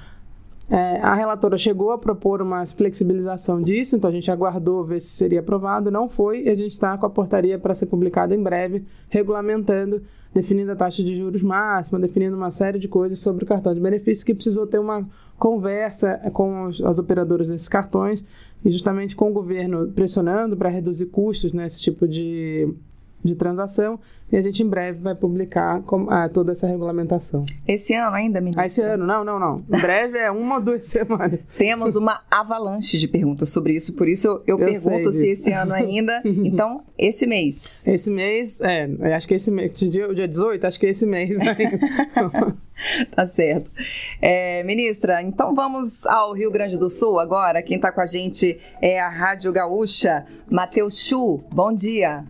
É, a relatora chegou a propor uma flexibilização disso, então a gente aguardou ver se seria aprovado, não foi, e a gente está com a portaria para ser publicada em breve, regulamentando, definindo a taxa de juros máxima, definindo uma série de coisas sobre o cartão de benefício, que precisou ter uma conversa com os, as operadoras desses cartões e justamente com o governo pressionando para reduzir custos nesse tipo de, de transação e a gente em breve vai publicar com, ah, toda essa regulamentação. Esse ano ainda, ministro? Ah, esse ano, não, não, não. Em breve é uma ou duas semanas. Temos uma avalanche de perguntas sobre isso, por isso eu, eu pergunto se esse ano ainda. Então, esse mês. Esse mês, é, acho que esse mês, dia, dia 18, acho que é esse mês ainda. tá certo. É, ministra, então vamos ao Rio Grande do Sul agora. Quem está com a gente é a Rádio Gaúcha, Matheus Chu. Bom dia.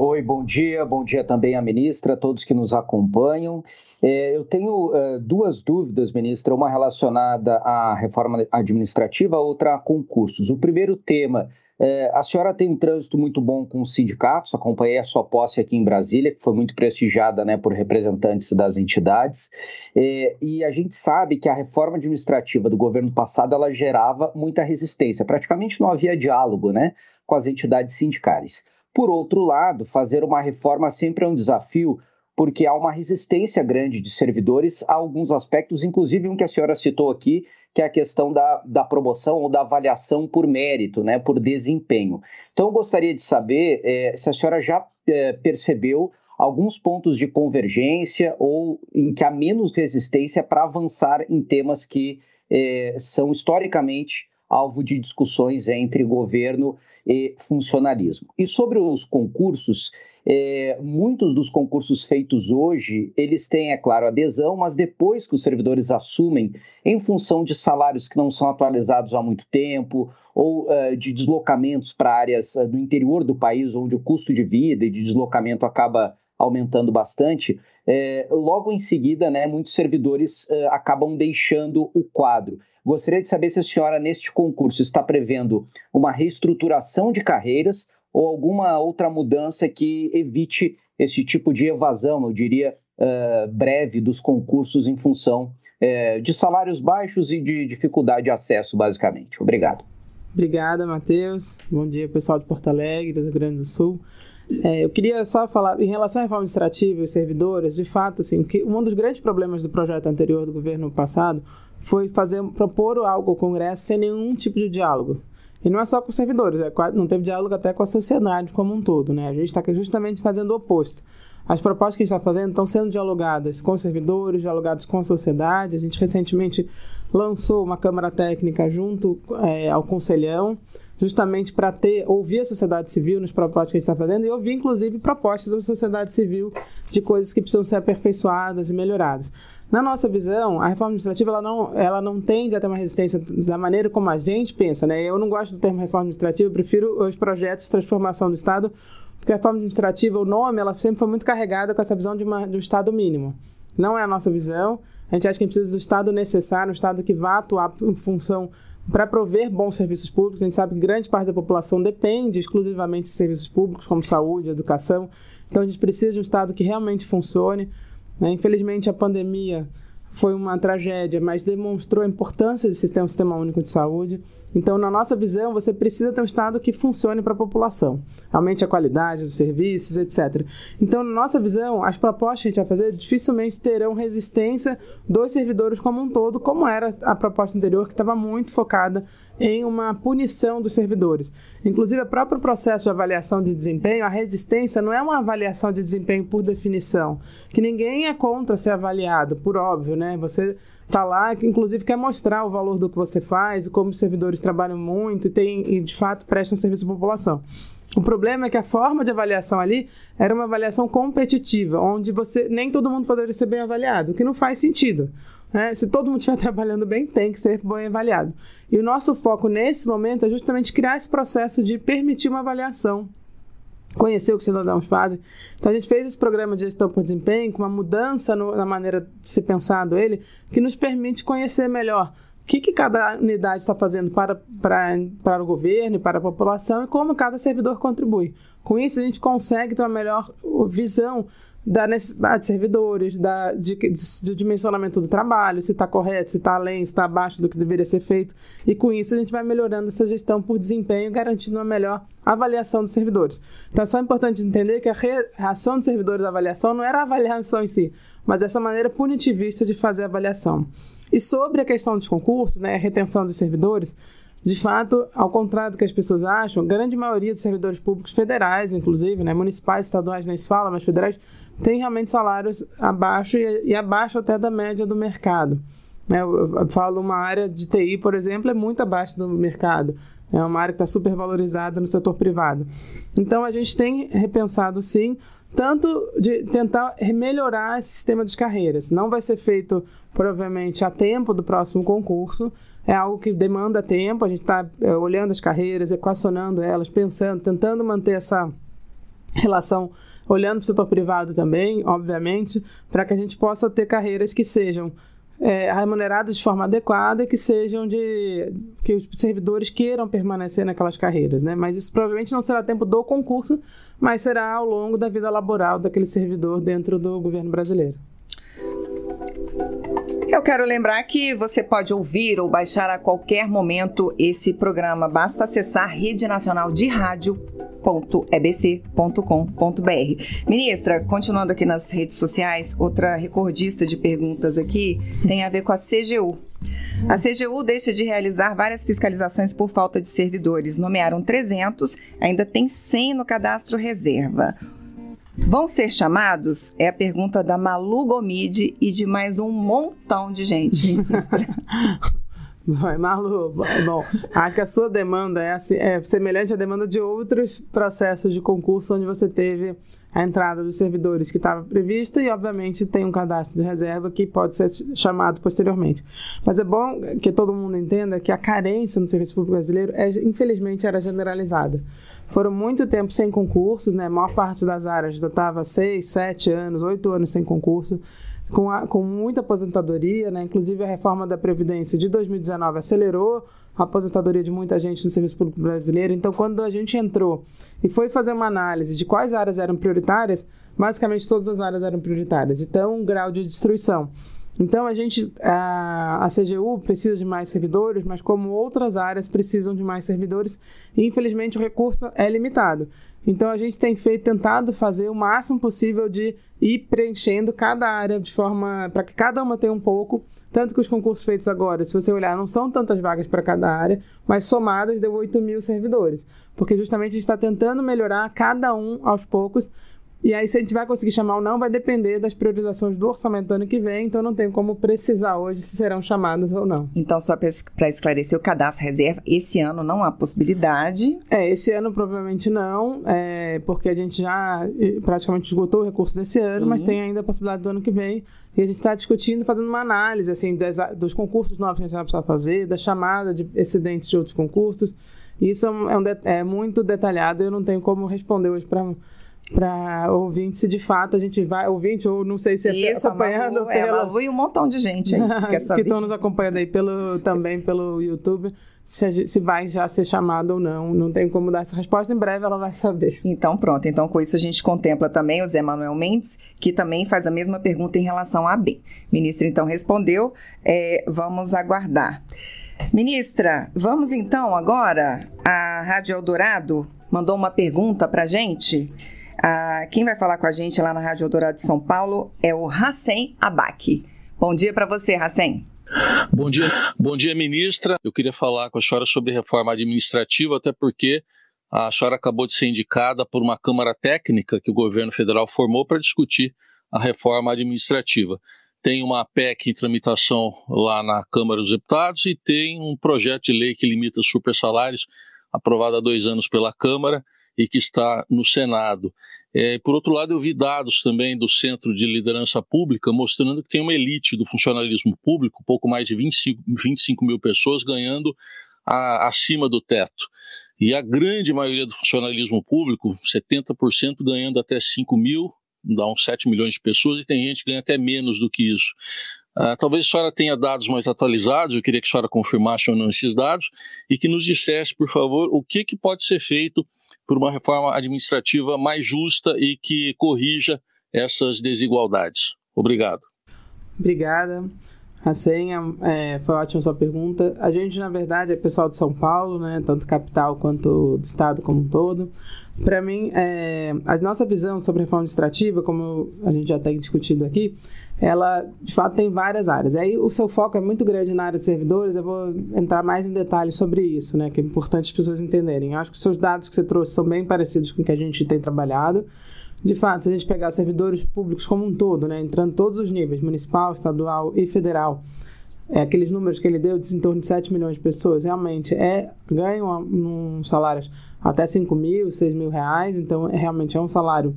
Oi, bom dia. Bom dia também à ministra, a todos que nos acompanham. É, eu tenho é, duas dúvidas, ministra, uma relacionada à reforma administrativa, outra a concursos. O primeiro tema, é, a senhora tem um trânsito muito bom com os sindicatos, acompanhei a sua posse aqui em Brasília, que foi muito prestigiada né, por representantes das entidades, e a gente sabe que a reforma administrativa do governo passado ela gerava muita resistência, praticamente não havia diálogo né, com as entidades sindicais. Por outro lado, fazer uma reforma sempre é um desafio, porque há uma resistência grande de servidores a alguns aspectos, inclusive um que a senhora citou aqui, que é a questão da, da promoção ou da avaliação por mérito, né, por desempenho. Então, eu gostaria de saber é, se a senhora já é, percebeu alguns pontos de convergência ou em que há menos resistência para avançar em temas que é, são historicamente alvo de discussões entre governo e funcionalismo. E sobre os concursos, é, muitos dos concursos feitos hoje, eles têm, é claro, adesão, mas depois que os servidores assumem, em função de salários que não são atualizados há muito tempo, ou uh, de deslocamentos para áreas uh, do interior do país, onde o custo de vida e de deslocamento acaba aumentando bastante, é, logo em seguida, né, muitos servidores uh, acabam deixando o quadro. Gostaria de saber se a senhora, neste concurso, está prevendo uma reestruturação de carreiras ou alguma outra mudança que evite esse tipo de evasão, eu diria, uh, breve dos concursos em função uh, de salários baixos e de dificuldade de acesso, basicamente. Obrigado. Obrigada, Matheus. Bom dia, pessoal de Porto Alegre, do Rio Grande do Sul. É, eu queria só falar, em relação à reforma administrativa e os servidores, de fato, assim, que um dos grandes problemas do projeto anterior do governo passado foi fazer propor algo ao Congresso sem nenhum tipo de diálogo. E não é só com os servidores, é, não teve diálogo até com a sociedade como um todo. Né? A gente está justamente fazendo o oposto. As propostas que a gente está fazendo estão sendo dialogadas com os servidores, dialogadas com a sociedade. A gente recentemente lançou uma Câmara Técnica junto é, ao Conselhão justamente para ter ouvir a sociedade civil nos propostas que a gente está fazendo e ouvir, inclusive, propostas da sociedade civil de coisas que precisam ser aperfeiçoadas e melhoradas. Na nossa visão, a reforma administrativa ela não, ela não tende a ter uma resistência da maneira como a gente pensa. Né? Eu não gosto do termo reforma administrativa, eu prefiro os projetos de transformação do Estado, porque a reforma administrativa, o nome, ela sempre foi muito carregada com essa visão de, uma, de um Estado mínimo. Não é a nossa visão. A gente acha que a gente precisa do Estado necessário, um Estado que vá atuar em função para prover bons serviços públicos. A gente sabe que grande parte da população depende exclusivamente de serviços públicos, como saúde, educação. Então a gente precisa de um Estado que realmente funcione. Né? Infelizmente, a pandemia foi uma tragédia, mas demonstrou a importância de se ter um sistema único de saúde. Então, na nossa visão, você precisa ter um Estado que funcione para a população, aumente a qualidade dos serviços, etc. Então, na nossa visão, as propostas que a gente vai fazer dificilmente terão resistência dos servidores como um todo, como era a proposta anterior, que estava muito focada em uma punição dos servidores. Inclusive, o próprio processo de avaliação de desempenho, a resistência não é uma avaliação de desempenho por definição, que ninguém é contra ser avaliado, por óbvio, né? Você está lá, que inclusive quer mostrar o valor do que você faz, como os servidores trabalham muito e, tem, e de fato prestam serviço à população. O problema é que a forma de avaliação ali era uma avaliação competitiva, onde você nem todo mundo poderia ser bem avaliado, o que não faz sentido. Né? Se todo mundo estiver trabalhando bem, tem que ser bem avaliado. E o nosso foco nesse momento é justamente criar esse processo de permitir uma avaliação conhecer o que os cidadãos fazem. Então a gente fez esse programa de gestão por desempenho com uma mudança no, na maneira de ser pensado ele, que nos permite conhecer melhor o que, que cada unidade está fazendo para, para, para o governo e para a população e como cada servidor contribui. Com isso, a gente consegue ter uma melhor visão da necessidade de servidores, da, de, de, dimensionamento do trabalho, se está correto, se está além, se está abaixo do que deveria ser feito. E com isso a gente vai melhorando essa gestão por desempenho, garantindo uma melhor avaliação dos servidores. Então é só importante entender que a reação dos servidores à avaliação não era a avaliação em si, mas essa maneira punitivista de fazer a avaliação. E sobre a questão dos concursos, né, a retenção dos servidores, de fato, ao contrário do que as pessoas acham, a grande maioria dos servidores públicos federais, inclusive, né, municipais, estaduais nem se fala, mas federais, tem realmente salários abaixo e, e abaixo até da média do mercado. Né, eu, falo uma área de TI, por exemplo, é muito abaixo do mercado. É uma área que está super valorizada no setor privado. Então, a gente tem repensado, sim, tanto de tentar melhorar esse sistema de carreiras. Não vai ser feito, provavelmente, a tempo do próximo concurso, é algo que demanda tempo, a gente está é, olhando as carreiras, equacionando elas, pensando, tentando manter essa relação, olhando para o setor privado também, obviamente, para que a gente possa ter carreiras que sejam é, remuneradas de forma adequada que sejam de que os servidores queiram permanecer naquelas carreiras, né? Mas isso provavelmente não será tempo do concurso, mas será ao longo da vida laboral daquele servidor dentro do governo brasileiro. Eu quero lembrar que você pode ouvir ou baixar a qualquer momento esse programa. Basta acessar rede nacional de rádio.ebc.com.br. Ministra, continuando aqui nas redes sociais, outra recordista de perguntas aqui tem a ver com a CGU. A CGU deixa de realizar várias fiscalizações por falta de servidores. Nomearam 300, ainda tem 100 no cadastro reserva. Vão ser chamados? É a pergunta da Malu Gomide e de mais um montão de gente. Vai, Malu, bom, acho que a sua demanda é, assim, é, semelhante à demanda de outros processos de concurso onde você teve a entrada dos servidores que estava prevista e, obviamente, tem um cadastro de reserva que pode ser chamado posteriormente. Mas é bom que todo mundo entenda que a carência no serviço público brasileiro, é, infelizmente, era generalizada. Foram muito tempo sem concursos, né? A maior parte das áreas estava seis, sete anos, oito anos sem concurso com, a, com muita aposentadoria, né? inclusive a reforma da Previdência de 2019 acelerou a aposentadoria de muita gente no serviço público brasileiro. Então, quando a gente entrou e foi fazer uma análise de quais áreas eram prioritárias, basicamente todas as áreas eram prioritárias, de tão grau de destruição. Então, a gente, a, a CGU precisa de mais servidores, mas como outras áreas precisam de mais servidores, infelizmente o recurso é limitado. Então, a gente tem feito, tentado fazer o máximo possível de ir preenchendo cada área de forma para que cada uma tenha um pouco. Tanto que os concursos feitos agora, se você olhar, não são tantas vagas para cada área, mas somadas deu 8 mil servidores. Porque justamente a gente está tentando melhorar cada um aos poucos E aí, se a gente vai conseguir chamar ou não, vai depender das priorizações do orçamento do ano que vem, então não tem como precisar hoje se serão chamadas ou não. Então, só para esclarecer, o cadastro reserva, esse ano não há possibilidade? É, esse ano provavelmente não, é, porque a gente já praticamente esgotou o recurso desse ano, uhum. mas tem ainda a possibilidade do ano que vem. E a gente está discutindo, fazendo uma análise assim, das, dos concursos novos que a gente vai precisar fazer, da chamada de excedentes de outros concursos. Isso é, um, é, é muito detalhado, eu não tenho como responder hoje para para ouvinte se de fato a gente vai ouvinte ou não sei se é Isso, acompanhando Malu, é, pela... é, Malu e um montão de gente aí que estão nos acompanhando aí pelo também pelo YouTube se, se vai já ser chamado ou não não tem como dar essa resposta em breve ela vai saber. Então pronto. Então com isso a gente contempla também o Zé Manuel Mendes que também faz a mesma pergunta em relação à B. Ministra então respondeu. É, vamos aguardar. Ministra vamos então agora? A Rádio Eldorado mandou uma pergunta para gente ah, quem vai falar com a gente lá na Rádio Eldorado de São Paulo é o Hassen Abac. Bom dia para você, Hassen. Bom dia, bom dia, ministra. Eu queria falar com a senhora sobre reforma administrativa, até porque a senhora acabou de ser indicada por uma Câmara Técnica que o governo federal formou para discutir a reforma administrativa. Tem uma PEC em tramitação lá na Câmara dos Deputados e tem um projeto de lei que limita super salários, aprovado há dois anos pela Câmara e que está no Senado. É, por outro lado, eu vi dados também do Centro de Liderança Pública mostrando que tem uma elite do funcionalismo público, pouco mais de 25, 25 mil pessoas ganhando a, acima do teto. E a grande maioria do funcionalismo público, 70% ganhando até 5 mil, dá uns 7 milhões de pessoas, e tem gente que ganha até menos do que isso. Uh, talvez a senhora tenha dados mais atualizados, eu queria que a senhora confirmasse ou não esses dados, e que nos dissesse, por favor, o que, que pode ser feito por uma reforma administrativa mais justa e que corrija essas desigualdades. Obrigado. Obrigada. A senha é, foi ótima sua pergunta. A gente, na verdade, é pessoal de São Paulo, né, tanto capital quanto do estado como um todo. Para mim, é, a nossa visão sobre reforma administrativa, como a gente já tem discutido aqui, ela de fato tem várias áreas. Aí o seu foco é muito grande na área de servidores, eu vou entrar mais em detalhes sobre isso, né, que é importante as pessoas entenderem. Eu acho que os seus dados que você trouxe são bem parecidos com o que a gente tem trabalhado. De fato, se a gente pegar servidores públicos como um todo, né, entrando todos os níveis, municipal, estadual e federal, é, aqueles números que ele deu de em torno de 7 milhões de pessoas, realmente é, ganham um salários até 5 mil, 6 mil reais, então é, realmente é um salário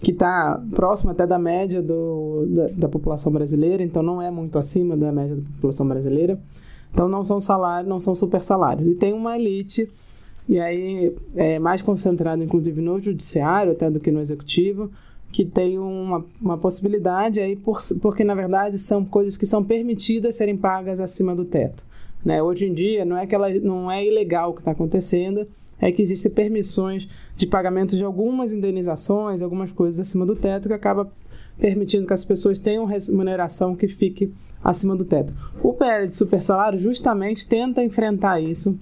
que está próximo até da média do, da, da, população brasileira, então não é muito acima da média da população brasileira. Então não são salários, não são super salários. E tem uma elite, e aí é mais concentrado inclusive no judiciário até do que no executivo, que tem uma, uma possibilidade aí, por, porque na verdade são coisas que são permitidas serem pagas acima do teto. Né? Hoje em dia não é que ela, não é ilegal o que está acontecendo, é que existem permissões de pagamento de algumas indenizações, algumas coisas acima do teto, que acaba permitindo que as pessoas tenham remuneração que fique acima do teto. O PL de super salário justamente tenta enfrentar isso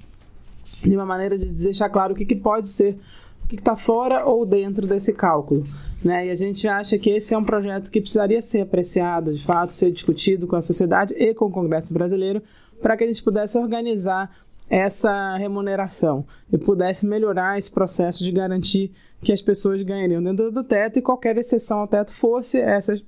de uma maneira de deixar claro o que, que pode ser, o que está fora ou dentro desse cálculo. Né? E a gente acha que esse é um projeto que precisaria ser apreciado, de fato, ser discutido com a sociedade e com o Congresso brasileiro, para que a gente pudesse organizar essa remuneração e pudesse melhorar esse processo de garantir que as pessoas ganhariam dentro do teto e qualquer exceção ao teto fosse essas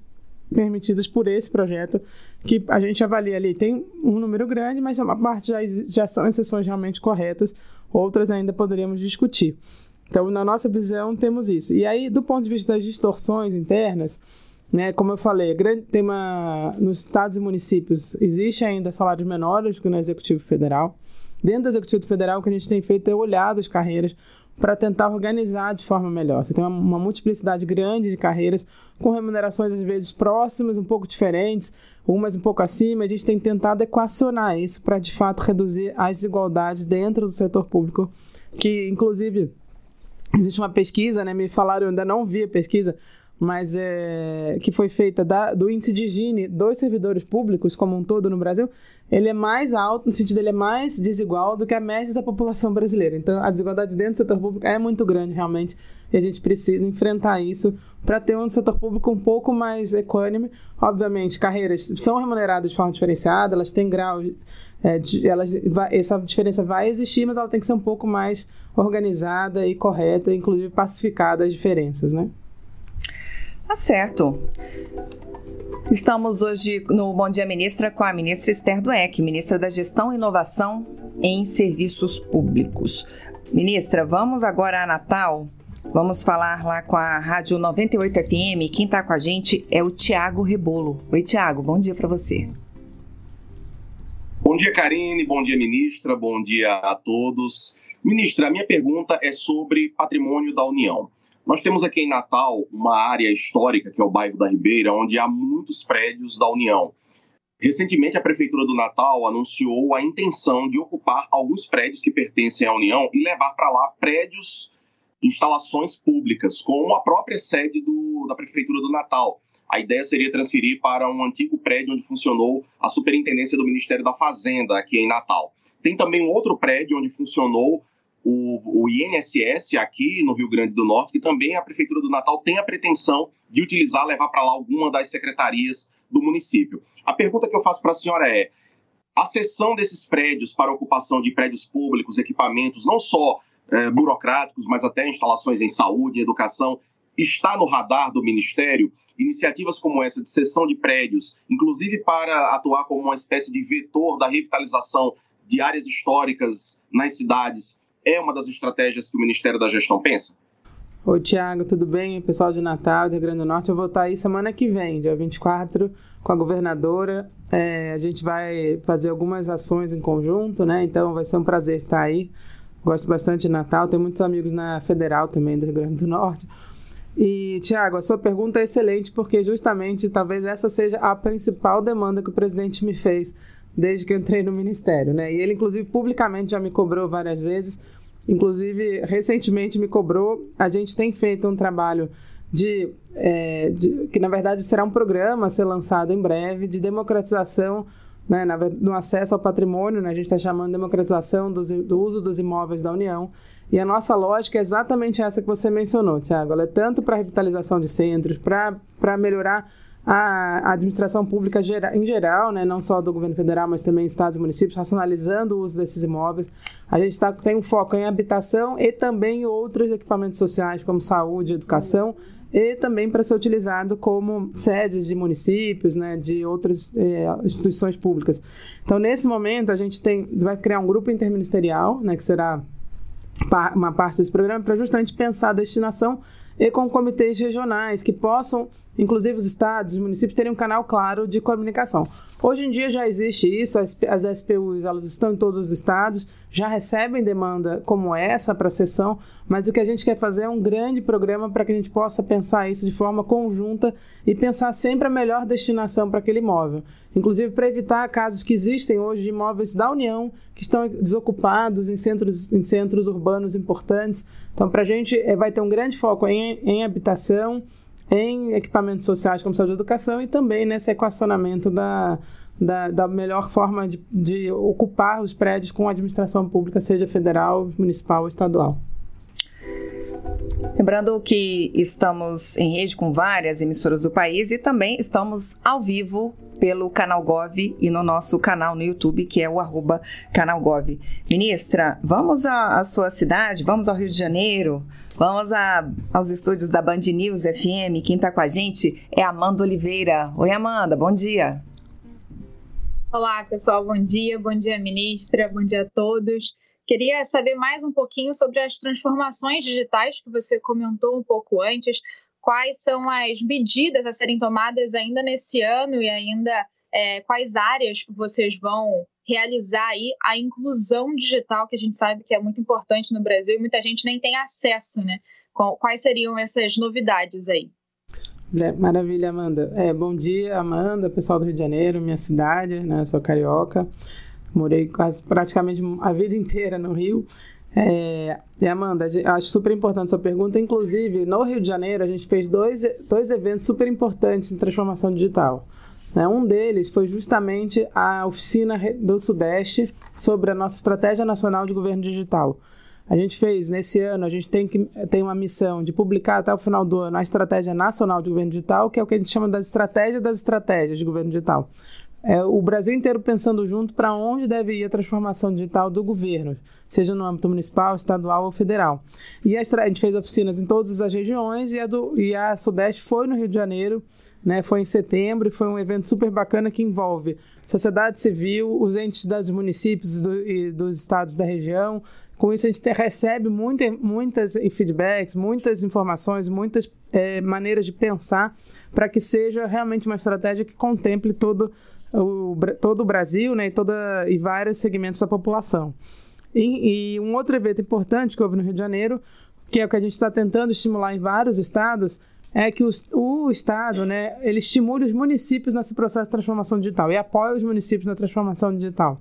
permitidas por esse projeto que a gente avalia ali. Tem um número grande, mas uma parte já, já são exceções realmente corretas, outras ainda poderíamos discutir. Então, na nossa visão, temos isso. E aí, do ponto de vista das distorções internas, né, como eu falei, grande, tem uma, nos estados e municípios existe ainda salários menores do que no Executivo Federal. Dentro do Executivo Federal, o que a gente tem feito é olhar as carreiras para tentar organizar de forma melhor. Você tem uma, uma, multiplicidade grande de carreiras com remunerações às vezes próximas, um pouco diferentes, umas um pouco acima. A gente tem tentado equacionar isso para de fato reduzir as desigualdades dentro do setor público, que inclusive existe uma pesquisa, né? Me falaram, eu ainda não vi a pesquisa, mas é, que foi feita da, do índice de Gini dos servidores públicos como um todo no Brasil, ele é mais alto, no sentido ele é mais desigual do que a média da população brasileira. Então, a desigualdade dentro do setor público é muito grande, realmente, e a gente precisa enfrentar isso para ter um setor público um pouco mais equânime. Obviamente, carreiras são remuneradas de forma diferenciada, elas têm grau, é, de, elas, essa diferença vai existir, mas ela tem que ser um pouco mais organizada e correta, inclusive pacificada as diferenças, né? Tá certo. Estamos hoje no Bom Dia Ministra com a ministra Esther Dueck, ministra da Gestão e Inovação em Serviços Públicos. Ministra, vamos agora a Natal. Vamos falar lá com a Rádio 98 FM. Quem está com a gente é o Tiago Rebolo. Oi, Tiago, bom dia para você. Bom dia, Karine. Bom dia, ministra. Bom dia a todos. Ministra, a minha pergunta é sobre patrimônio da União. Nós temos aqui em Natal uma área histórica, que é o bairro da Ribeira, onde há muitos prédios da União. Recentemente, a Prefeitura do Natal anunciou a intenção de ocupar alguns prédios que pertencem à União e levar para lá prédios, instalações públicas, como a própria sede do, da Prefeitura do Natal. A ideia seria transferir para um antigo prédio onde funcionou a Superintendência do Ministério da Fazenda, aqui em Natal. Tem também um outro prédio onde funcionou o, o, INSS aqui no Rio Grande do Norte, que também a Prefeitura do Natal tem a pretensão de utilizar, levar para lá alguma das secretarias do município. A pergunta que eu faço para a senhora é: a cessão desses prédios para ocupação de prédios públicos, equipamentos, não só é, burocráticos, mas até instalações em saúde, educação, está no radar do Ministério? Iniciativas como essa de cessão de prédios, inclusive para atuar como uma espécie de vetor da revitalização de áreas históricas nas cidades, é uma das estratégias que o Ministério da Gestão pensa? Oi, Tiago, tudo bem? Pessoal de Natal, do Rio Grande do Norte, eu vou estar aí semana que vem, dia 24, com a governadora. É, a gente vai fazer algumas ações em conjunto, né? Então vai ser um prazer estar aí. Gosto bastante de Natal, tenho muitos amigos na Federal também do Rio Grande do Norte. E, Tiago, a sua pergunta é excelente, porque justamente talvez essa seja a principal demanda que o presidente me fez desde que eu entrei no ministério, né? E ele, inclusive, publicamente já me cobrou várias vezes inclusive recentemente me cobrou. A gente tem feito um trabalho de, é, de, que na verdade será um programa a ser lançado em breve de democratização né, na, no acesso ao patrimônio, né, a gente está chamando de democratização do, do, uso dos imóveis da União. E a nossa lógica é exatamente essa que você mencionou, Tiago. Ela é tanto para revitalização de centros, para melhorar a administração pública em geral, né, não só do governo federal, mas também estados e municípios, racionalizando o uso desses imóveis. A gente tá, tem um foco em habitação e também outros equipamentos sociais, como saúde, educação, e também para ser utilizado como sedes de municípios, né, de outras eh, instituições públicas. Então, nesse momento, a gente tem, vai criar um grupo interministerial, né, que será uma parte desse programa, para justamente pensar a destinação e com comitês regionais que possam inclusive os estados, os municípios terem um canal claro de comunicação. Hoje em dia já existe isso, as, SPUs elas estão em todos os estados, já recebem demanda como essa para a sessão, mas o que a gente quer fazer é um grande programa para que a gente possa pensar isso de forma conjunta e pensar sempre a melhor destinação para aquele imóvel. Inclusive para evitar casos que existem hoje de imóveis da União que estão desocupados em centros, em centros urbanos importantes. Então, para a gente é, vai ter um grande foco em, em habitação, em equipamentos sociais como saúde e educação e também nesse equacionamento da, da, da melhor forma de, de, ocupar os prédios com a administração pública, seja federal, municipal ou estadual. Lembrando que estamos em rede com várias emissoras do país e também estamos ao vivo pelo canal Gov e no nosso canal no YouTube, que é o arroba canal Gov. Ministra, vamos à, à sua cidade, vamos ao Rio de Janeiro, Vamos a, aos estúdios da Band News FM. Quem está com a gente é Amanda Oliveira. Oi, Amanda, bom dia. Olá, pessoal, bom dia. Bom dia, ministra. Bom dia a todos. Queria saber mais um pouquinho sobre as transformações digitais que você comentou um pouco antes. Quais são as medidas a serem tomadas ainda nesse ano e ainda é, quais áreas vocês vão realizar aí a inclusão digital, que a gente sabe que é muito importante no Brasil e muita gente nem tem acesso, né? Quais seriam essas novidades aí? É, maravilha, Amanda. É, bom dia, Amanda, pessoal do Rio de Janeiro, minha cidade, né? Sou carioca, morei quase praticamente a vida inteira no Rio. É, e Amanda, acho super importante essa pergunta. Inclusive, no Rio de Janeiro, a gente fez dois, dois eventos super importantes de transformação digital. Né? Um deles foi justamente a oficina do Sudeste sobre a nossa estratégia nacional de governo digital. A gente fez nesse ano, a gente tem, que, tem uma missão de publicar até o final do ano a estratégia nacional de governo digital, que é o que a gente chama da estratégia das estratégias de governo digital é, o Brasil inteiro pensando junto para onde deve ir a transformação digital do governo, seja no âmbito municipal, estadual ou federal. E a, a gente fez oficinas em todas as regiões e a, do, e a Sudeste foi no Rio de Janeiro, né, foi em setembro e foi um evento super bacana que envolve sociedade civil, os entes dos municípios do, e dos estados da região. Com isso, a gente recebe muita, muitas feedbacks, muitas informações, muitas é, maneiras de pensar para que seja realmente uma estratégia que contemple todo o, todo o Brasil né, e, toda, e vários segmentos da população. E, e um outro evento importante que houve no Rio de Janeiro, que é o que a gente está tentando estimular em vários estados, é que os, o Estado, né, ele estimule os municípios nesse processo de transformação digital e apoia os municípios na transformação digital.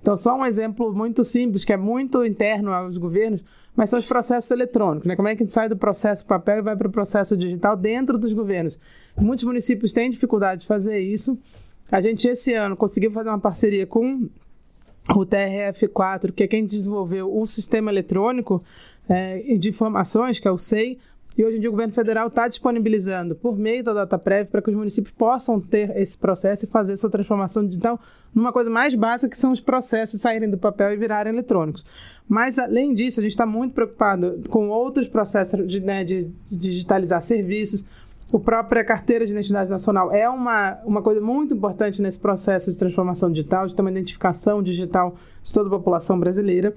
Então, só um exemplo muito simples, que é muito interno aos governos, mas são os processos eletrônicos, né? Como é que a gente sai do processo papel e vai para o processo digital dentro dos governos? Muitos municípios têm dificuldade de fazer isso. A gente, esse ano, conseguiu fazer uma parceria com o TRF4, que é quem desenvolveu o sistema eletrônico é, de informações, que é o SEI, e hoje em dia o governo federal está disponibilizando por meio da data prévia para que os municípios possam ter esse processo e fazer essa transformação digital numa coisa mais básica que são os processos saírem do papel e virarem eletrônicos. Mas além disso, a gente está muito preocupado com outros processos de, né, de, digitalizar serviços. A própria carteira de identidade nacional é uma, uma coisa muito importante nesse processo de transformação digital, de ter uma identificação digital de toda a população brasileira.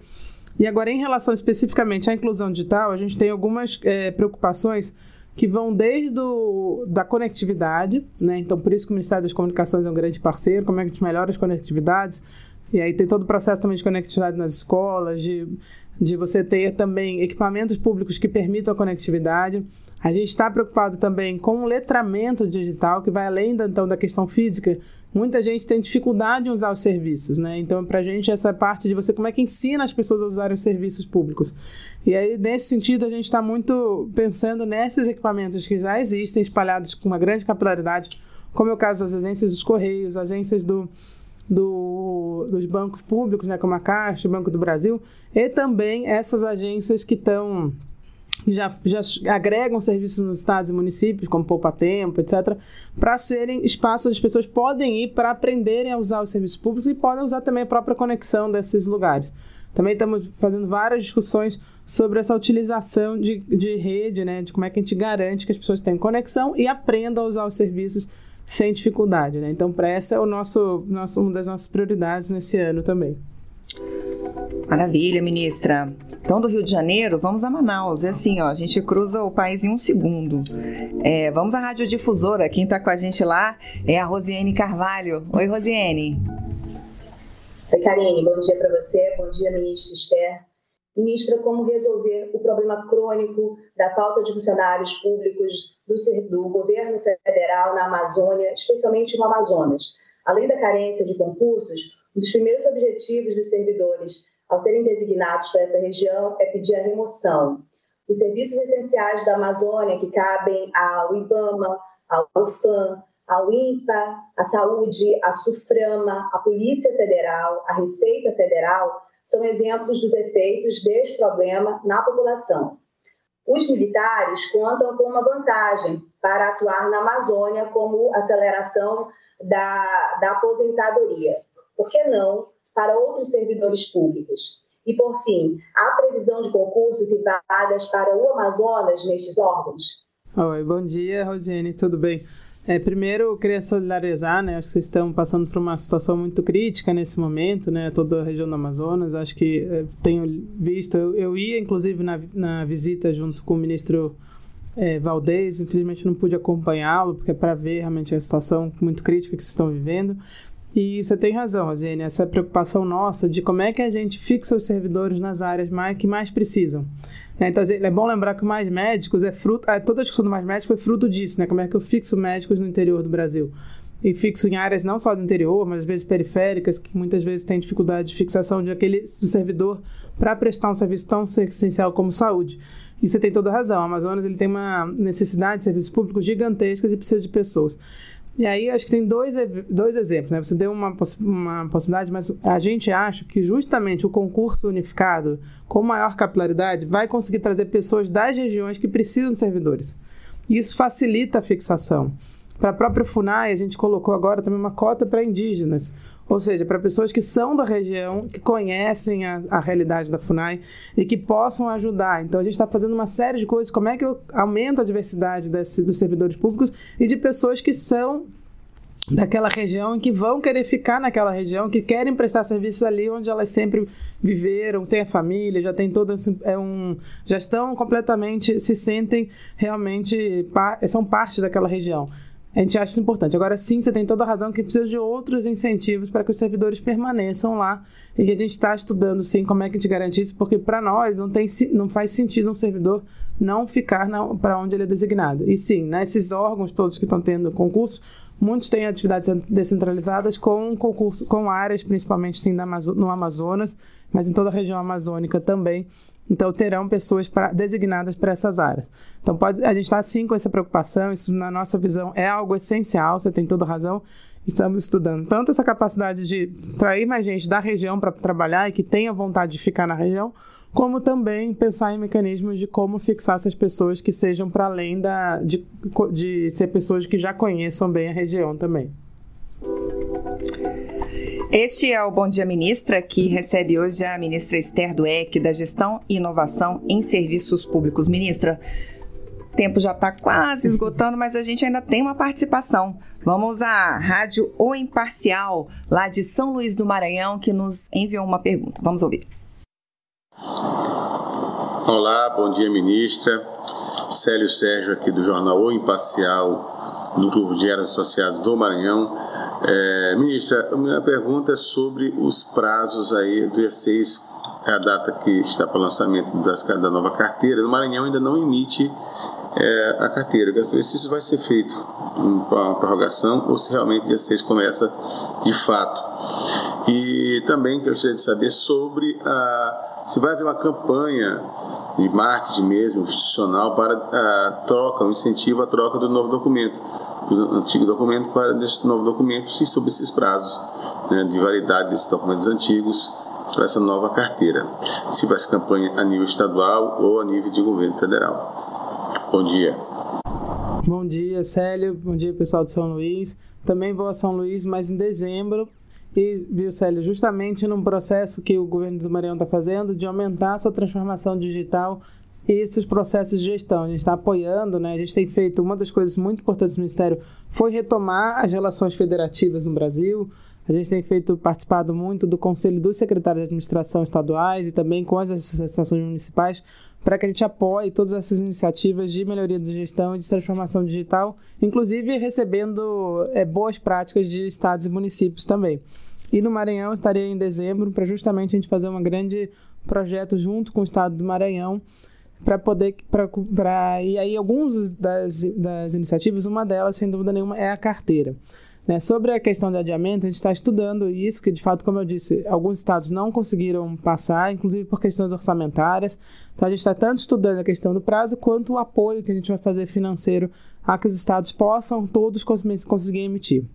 E agora, em relação especificamente à inclusão digital, a gente tem algumas é, preocupações que vão desde o, da conectividade, né? Então, por isso que o Ministério das Comunicações é um grande parceiro, como é que a gente melhora as conectividades, e aí tem todo o processo também de conectividade nas escolas, de, de você ter também equipamentos públicos que permitam a conectividade. A gente está preocupado também com o letramento digital, que vai além então, da questão física, muita gente tem dificuldade em usar os serviços, né? Então, para a gente, essa parte de você, como é que ensina as pessoas a usarem os serviços públicos? E aí, nesse sentido, a gente está muito pensando nesses equipamentos que já existem, espalhados com uma grande capilaridade, como é o caso das agências dos Correios, agências do, do, dos bancos públicos, né, como a Caixa, o Banco do Brasil, e também essas agências que estão já, já agregam serviços nos estados e municípios, como Poupa Tempo, etc., para serem espaços onde as pessoas podem ir para aprenderem a usar os serviços públicos e podem usar também a própria conexão desses lugares. Também estamos fazendo várias discussões sobre essa utilização de, de rede, né, de como é que a gente garante que as pessoas tenham conexão e aprendam a usar os serviços sem dificuldade. Né? Então, para essa é o nosso, nosso, uma das nossas prioridades nesse ano também. Maravilha, ministra. Então, do Rio de Janeiro, vamos a Manaus. É assim, ó, a gente cruza o país em um segundo. É, vamos à radiodifusora. Quem está com a gente lá é a Rosiane Carvalho. Oi, Rosiane. Oi, Karine. Bom dia para você. Bom dia, ministra Esther. Ministra, como resolver o problema crônico da falta de funcionários públicos do, do governo federal na Amazônia, especialmente no Amazonas? Além da carência de concursos, um dos primeiros objetivos dos servidores ao serem designados para essa região é pedir a remoção. Os serviços essenciais da Amazônia, que cabem ao IBAMA, ao UFAM, ao INPA, a Saúde, a SUFRAMA, a Polícia Federal, a Receita Federal, são exemplos dos efeitos deste problema na população. Os militares contam com uma vantagem para atuar na Amazônia como aceleração da, da aposentadoria por que não para outros servidores públicos? E, por fim, há previsão de concursos e vagas para o Amazonas nestes órgãos? Oi, bom dia, Rosiane, tudo bem? É, primeiro, eu queria solidarizar, né? Acho que vocês estão passando por uma situação muito crítica nesse momento, né? Toda a região do Amazonas. Acho que é, tenho visto, eu, eu, ia inclusive na, na visita junto com o ministro é, Valdez, infelizmente não pude acompanhá-lo, porque é para ver realmente a situação muito crítica que vocês estão vivendo. E você tem razão, Rosine, essa preocupação nossa de como é que a gente fixa os servidores nas áreas mais, que mais precisam. Né? Então, é bom lembrar que Mais Médicos é fruto. É, toda a discussão do Mais Médicos foi fruto disso, né? Como é que eu fixo médicos no interior do Brasil? E fixo em áreas não só do interior, mas às vezes periféricas, que muitas vezes têm dificuldade de fixação de aquele do servidor para prestar um serviço tão essencial como saúde. E você tem toda a razão. O Amazonas ele tem uma necessidade de serviços públicos gigantescas e precisa de pessoas. E aí acho que tem dois, dois exemplos, né? Você deu uma, uma possibilidade, mas a gente acha que justamente o concurso unificado, com maior capilaridade, vai conseguir trazer pessoas das regiões que precisam de servidores. Isso facilita a fixação. Para a própria FUNAI, a gente colocou agora também uma cota para indígenas. Ou seja, para pessoas que são da região, que conhecem a, a, realidade da FUNAI e que possam ajudar. Então, a gente está fazendo uma série de coisas. Como é que eu aumento a diversidade desse, dos servidores públicos e de pessoas que são daquela região e que vão querer ficar naquela região, que querem prestar serviço ali onde elas sempre viveram, têm a família, já tem todo é um, já estão completamente, se sentem realmente são parte daquela região. A gente acha isso importante. Agora sim, você tem toda a razão que precisa de outros incentivos para que os servidores permaneçam lá e que a gente está estudando sim como é que a gente garante isso, porque para nós não, tem, não faz sentido um servidor não ficar para onde ele é designado. E sim, né, órgãos todos que estão tendo concurso, Muitos têm atividades descentralizadas com concurso, com áreas, principalmente sim, no Amazonas, mas em toda a região amazônica também. Então terão pessoas pra, designadas para essas áreas. Então pode, a gente está sim com essa preocupação. Isso na nossa visão é algo essencial. Você tem toda razão. Estamos estudando tanto essa capacidade de trair mais gente da região para trabalhar e que tenha vontade de ficar na região, como também pensar em mecanismos de como fixar essas pessoas que sejam para além da, de, de ser pessoas que já conheçam bem a região também. Este é o Bom Dia Ministra, que recebe hoje a ministra Esther Dueck, da Gestão e Inovação em Serviços Públicos. Ministra, o tempo já está quase esgotando, mas a gente ainda tem uma participação. Vamos à Rádio O Imparcial, lá de São Luís do Maranhão, que nos enviou uma pergunta. Vamos ouvir. Olá, bom dia, ministra. Célio Sérgio, aqui do jornal O Imparcial, do Grupo de Eras Associados do Maranhão. É, ministra, minha pergunta é sobre os prazos aí do dia 6, é a data que está para o lançamento das, da nova carteira. No Maranhão ainda não emite é, a carteira. Quero saber se isso vai ser feito para uma prorrogação ou se realmente dia 6 começa de fato. E também gostaria de saber sobre a se vai haver uma campanha de marketing mesmo, institucional, para a troca, o um incentivo à troca do novo documento, antigo documento para esse novo documento, sim, sobre esses prazos né, de validade desses documentos antigos para essa nova carteira. Se ser campanha a nível estadual ou a nível de governo federal. Bom dia. Bom dia, Célio. Bom dia, pessoal de São Luís. Também vou a São Luís, mas em dezembro e, viu, Célio, justamente num processo que o governo do Maranhão está fazendo de aumentar a sua transformação digital e esses processos de gestão. A gente está apoiando, né? A gente tem feito uma das coisas muito importantes do Ministério foi retomar as relações federativas no Brasil. A gente tem feito participado muito do Conselho dos Secretários de Administração Estaduais e também com as associações municipais para que a gente apoie todas essas iniciativas de melhoria de gestão e de transformação digital, inclusive recebendo é, boas práticas de estados e municípios também. E no Maranhão estaria em dezembro para justamente a gente fazer um grande projeto junto com o estado do Maranhão para poder para e aí alguns das, das iniciativas uma delas sem dúvida nenhuma é a carteira né? Sobre a questão de adiamento, a gente está estudando isso, que de fato, como eu disse, alguns estados não conseguiram passar, inclusive por questões orçamentárias. Então a gente está tanto estudando a questão do prazo, quanto o apoio que a gente vai fazer financeiro a que os estados possam todos conseguir emitir.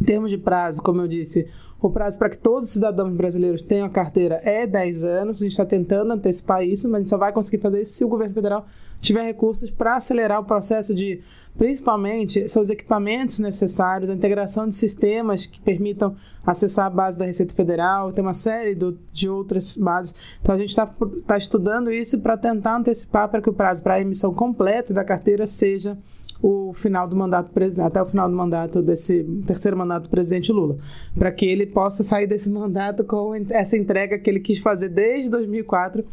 Em termos de prazo, como eu disse, o prazo para que todos os cidadãos brasileiros tenham a carteira é 10 anos. A gente está tentando antecipar isso, mas a gente só vai conseguir fazer isso se o governo federal tiver recursos para acelerar o processo de, principalmente, seus equipamentos necessários, a integração de sistemas que permitam acessar a base da Receita Federal, tem uma série do, de outras bases. Então a gente está tá estudando isso para tentar antecipar para que o prazo para a emissão completa da carteira seja o final do mandato até o final do mandato desse terceiro mandato do presidente Lula, para que ele possa sair desse mandato com essa entrega que ele quis fazer desde 2004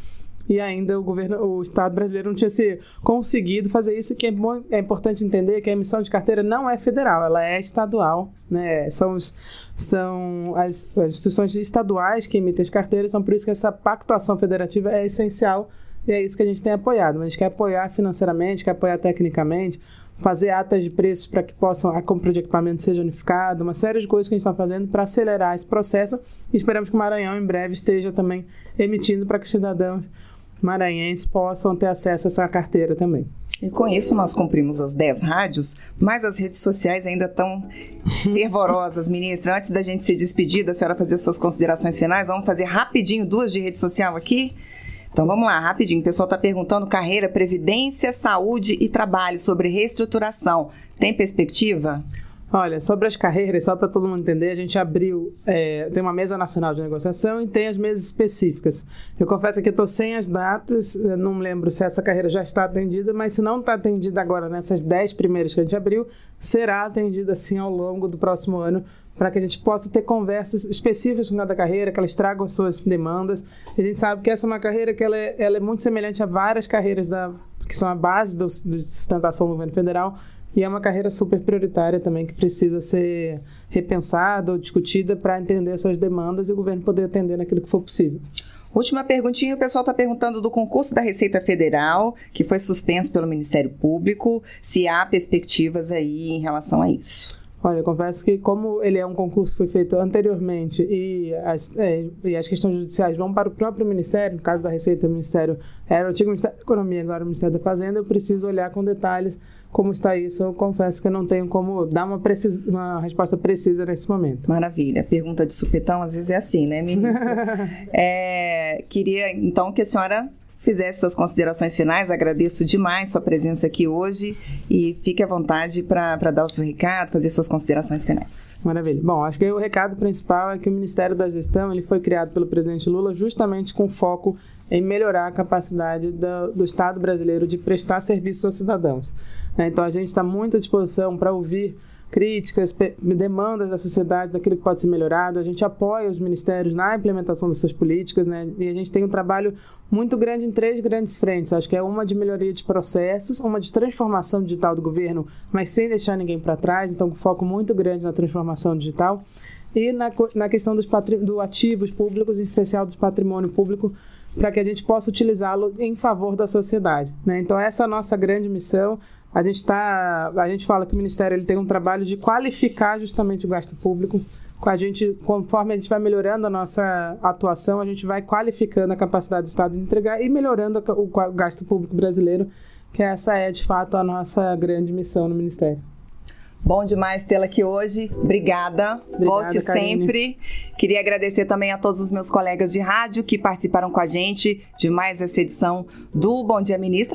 e ainda o governo, o Estado brasileiro não tinha se conseguido fazer isso, que é, bom, é importante entender que a emissão de carteira não é federal, ela é estadual, né? São, os, são as, as instituições estaduais que emitem as carteiras, então por isso que essa pactuação federativa é essencial e é isso que a gente tem apoiado. A gente quer apoiar financeiramente, quer apoiar tecnicamente, fazer atas de preços para que possam a compra de equipamento seja unificada, uma série de coisas que a gente está fazendo para acelerar esse processo e esperamos que o Maranhão em breve esteja também emitindo para que os cidadãos maranhenses possam ter acesso a essa carteira também. E com isso nós cumprimos as 10 rádios, mas as redes sociais ainda estão fervorosas, ministra. Antes da gente se despedir, da senhora fazer suas considerações finais, vamos fazer rapidinho duas de rede social aqui. Então vamos lá, rapidinho. O pessoal está perguntando carreira, previdência, saúde e trabalho sobre reestruturação. Tem perspectiva? Olha, sobre as carreiras, só para todo mundo entender, a gente abriu, é, tem uma mesa nacional de negociação e tem as mesas específicas. Eu confesso que estou sem as datas, não lembro se essa carreira já está atendida, mas se não está atendida agora nessas 10 primeiras que a gente abriu, será atendida assim ao longo do próximo ano, para que a gente possa ter conversas específicas com cada carreira, que elas tragam as suas demandas. A gente sabe que essa é uma carreira que ela é, ela é muito semelhante a várias carreiras da, que são a base do, do sustentação do governo federal, e é uma carreira super prioritária também que precisa ser repensada ou discutida para entender as suas demandas e o governo poder atender naquilo que for possível. Última perguntinha, o pessoal está perguntando do concurso da Receita Federal, que foi suspenso pelo Ministério Público, se há perspectivas aí em relação a isso. Olha, eu confesso que como ele é um concurso que foi feito anteriormente e as, é, e as questões judiciais vão para o próprio Ministério, no caso da Receita, o Ministério era o antigo Ministério da Economia, agora o Ministério da Fazenda, eu preciso olhar com detalhes como está isso. Eu confesso que eu não tenho como dar uma, precis, uma resposta precisa nesse momento. Maravilha. Pergunta de supetão às vezes é assim, né, ministra? é, queria então que a senhora fizesse suas considerações finais. Agradeço demais sua presença aqui hoje e fique à vontade para dar o seu recado, fazer suas considerações finais. Maravilha. Bom, acho que o recado principal é que o Ministério da Gestão ele foi criado pelo presidente Lula justamente com foco em melhorar a capacidade do, do Estado brasileiro de prestar serviços aos cidadãos. Né? Então, a gente está muito à disposição para ouvir críticas, demandas da sociedade, daquilo que pode ser melhorado. A gente apoia os ministérios na implementação dessas políticas, né? E a gente tem um trabalho muito grande em três grandes frentes. Acho que é uma de melhoria de processos, uma de transformação digital do governo, mas sem deixar ninguém para trás. Então, com foco muito grande na transformação digital e na, na questão dos do ativos públicos, em especial do patrimônio público, para que a gente possa utilizá-lo em favor da sociedade. Né? Então, essa é a nossa grande missão. A gente, tá, a gente fala que o Ministério ele tem um trabalho de qualificar justamente o gasto público. Com a gente, conforme a gente vai melhorando a nossa atuação, a gente vai qualificando a capacidade do Estado de entregar e melhorando o gasto público brasileiro, que essa é de fato a nossa grande missão no Ministério. Bom demais tê-la aqui hoje. Obrigada. Obrigada Volte Karine. sempre. Queria agradecer também a todos os meus colegas de rádio que participaram com a gente de mais essa edição do Bom Dia Ministra.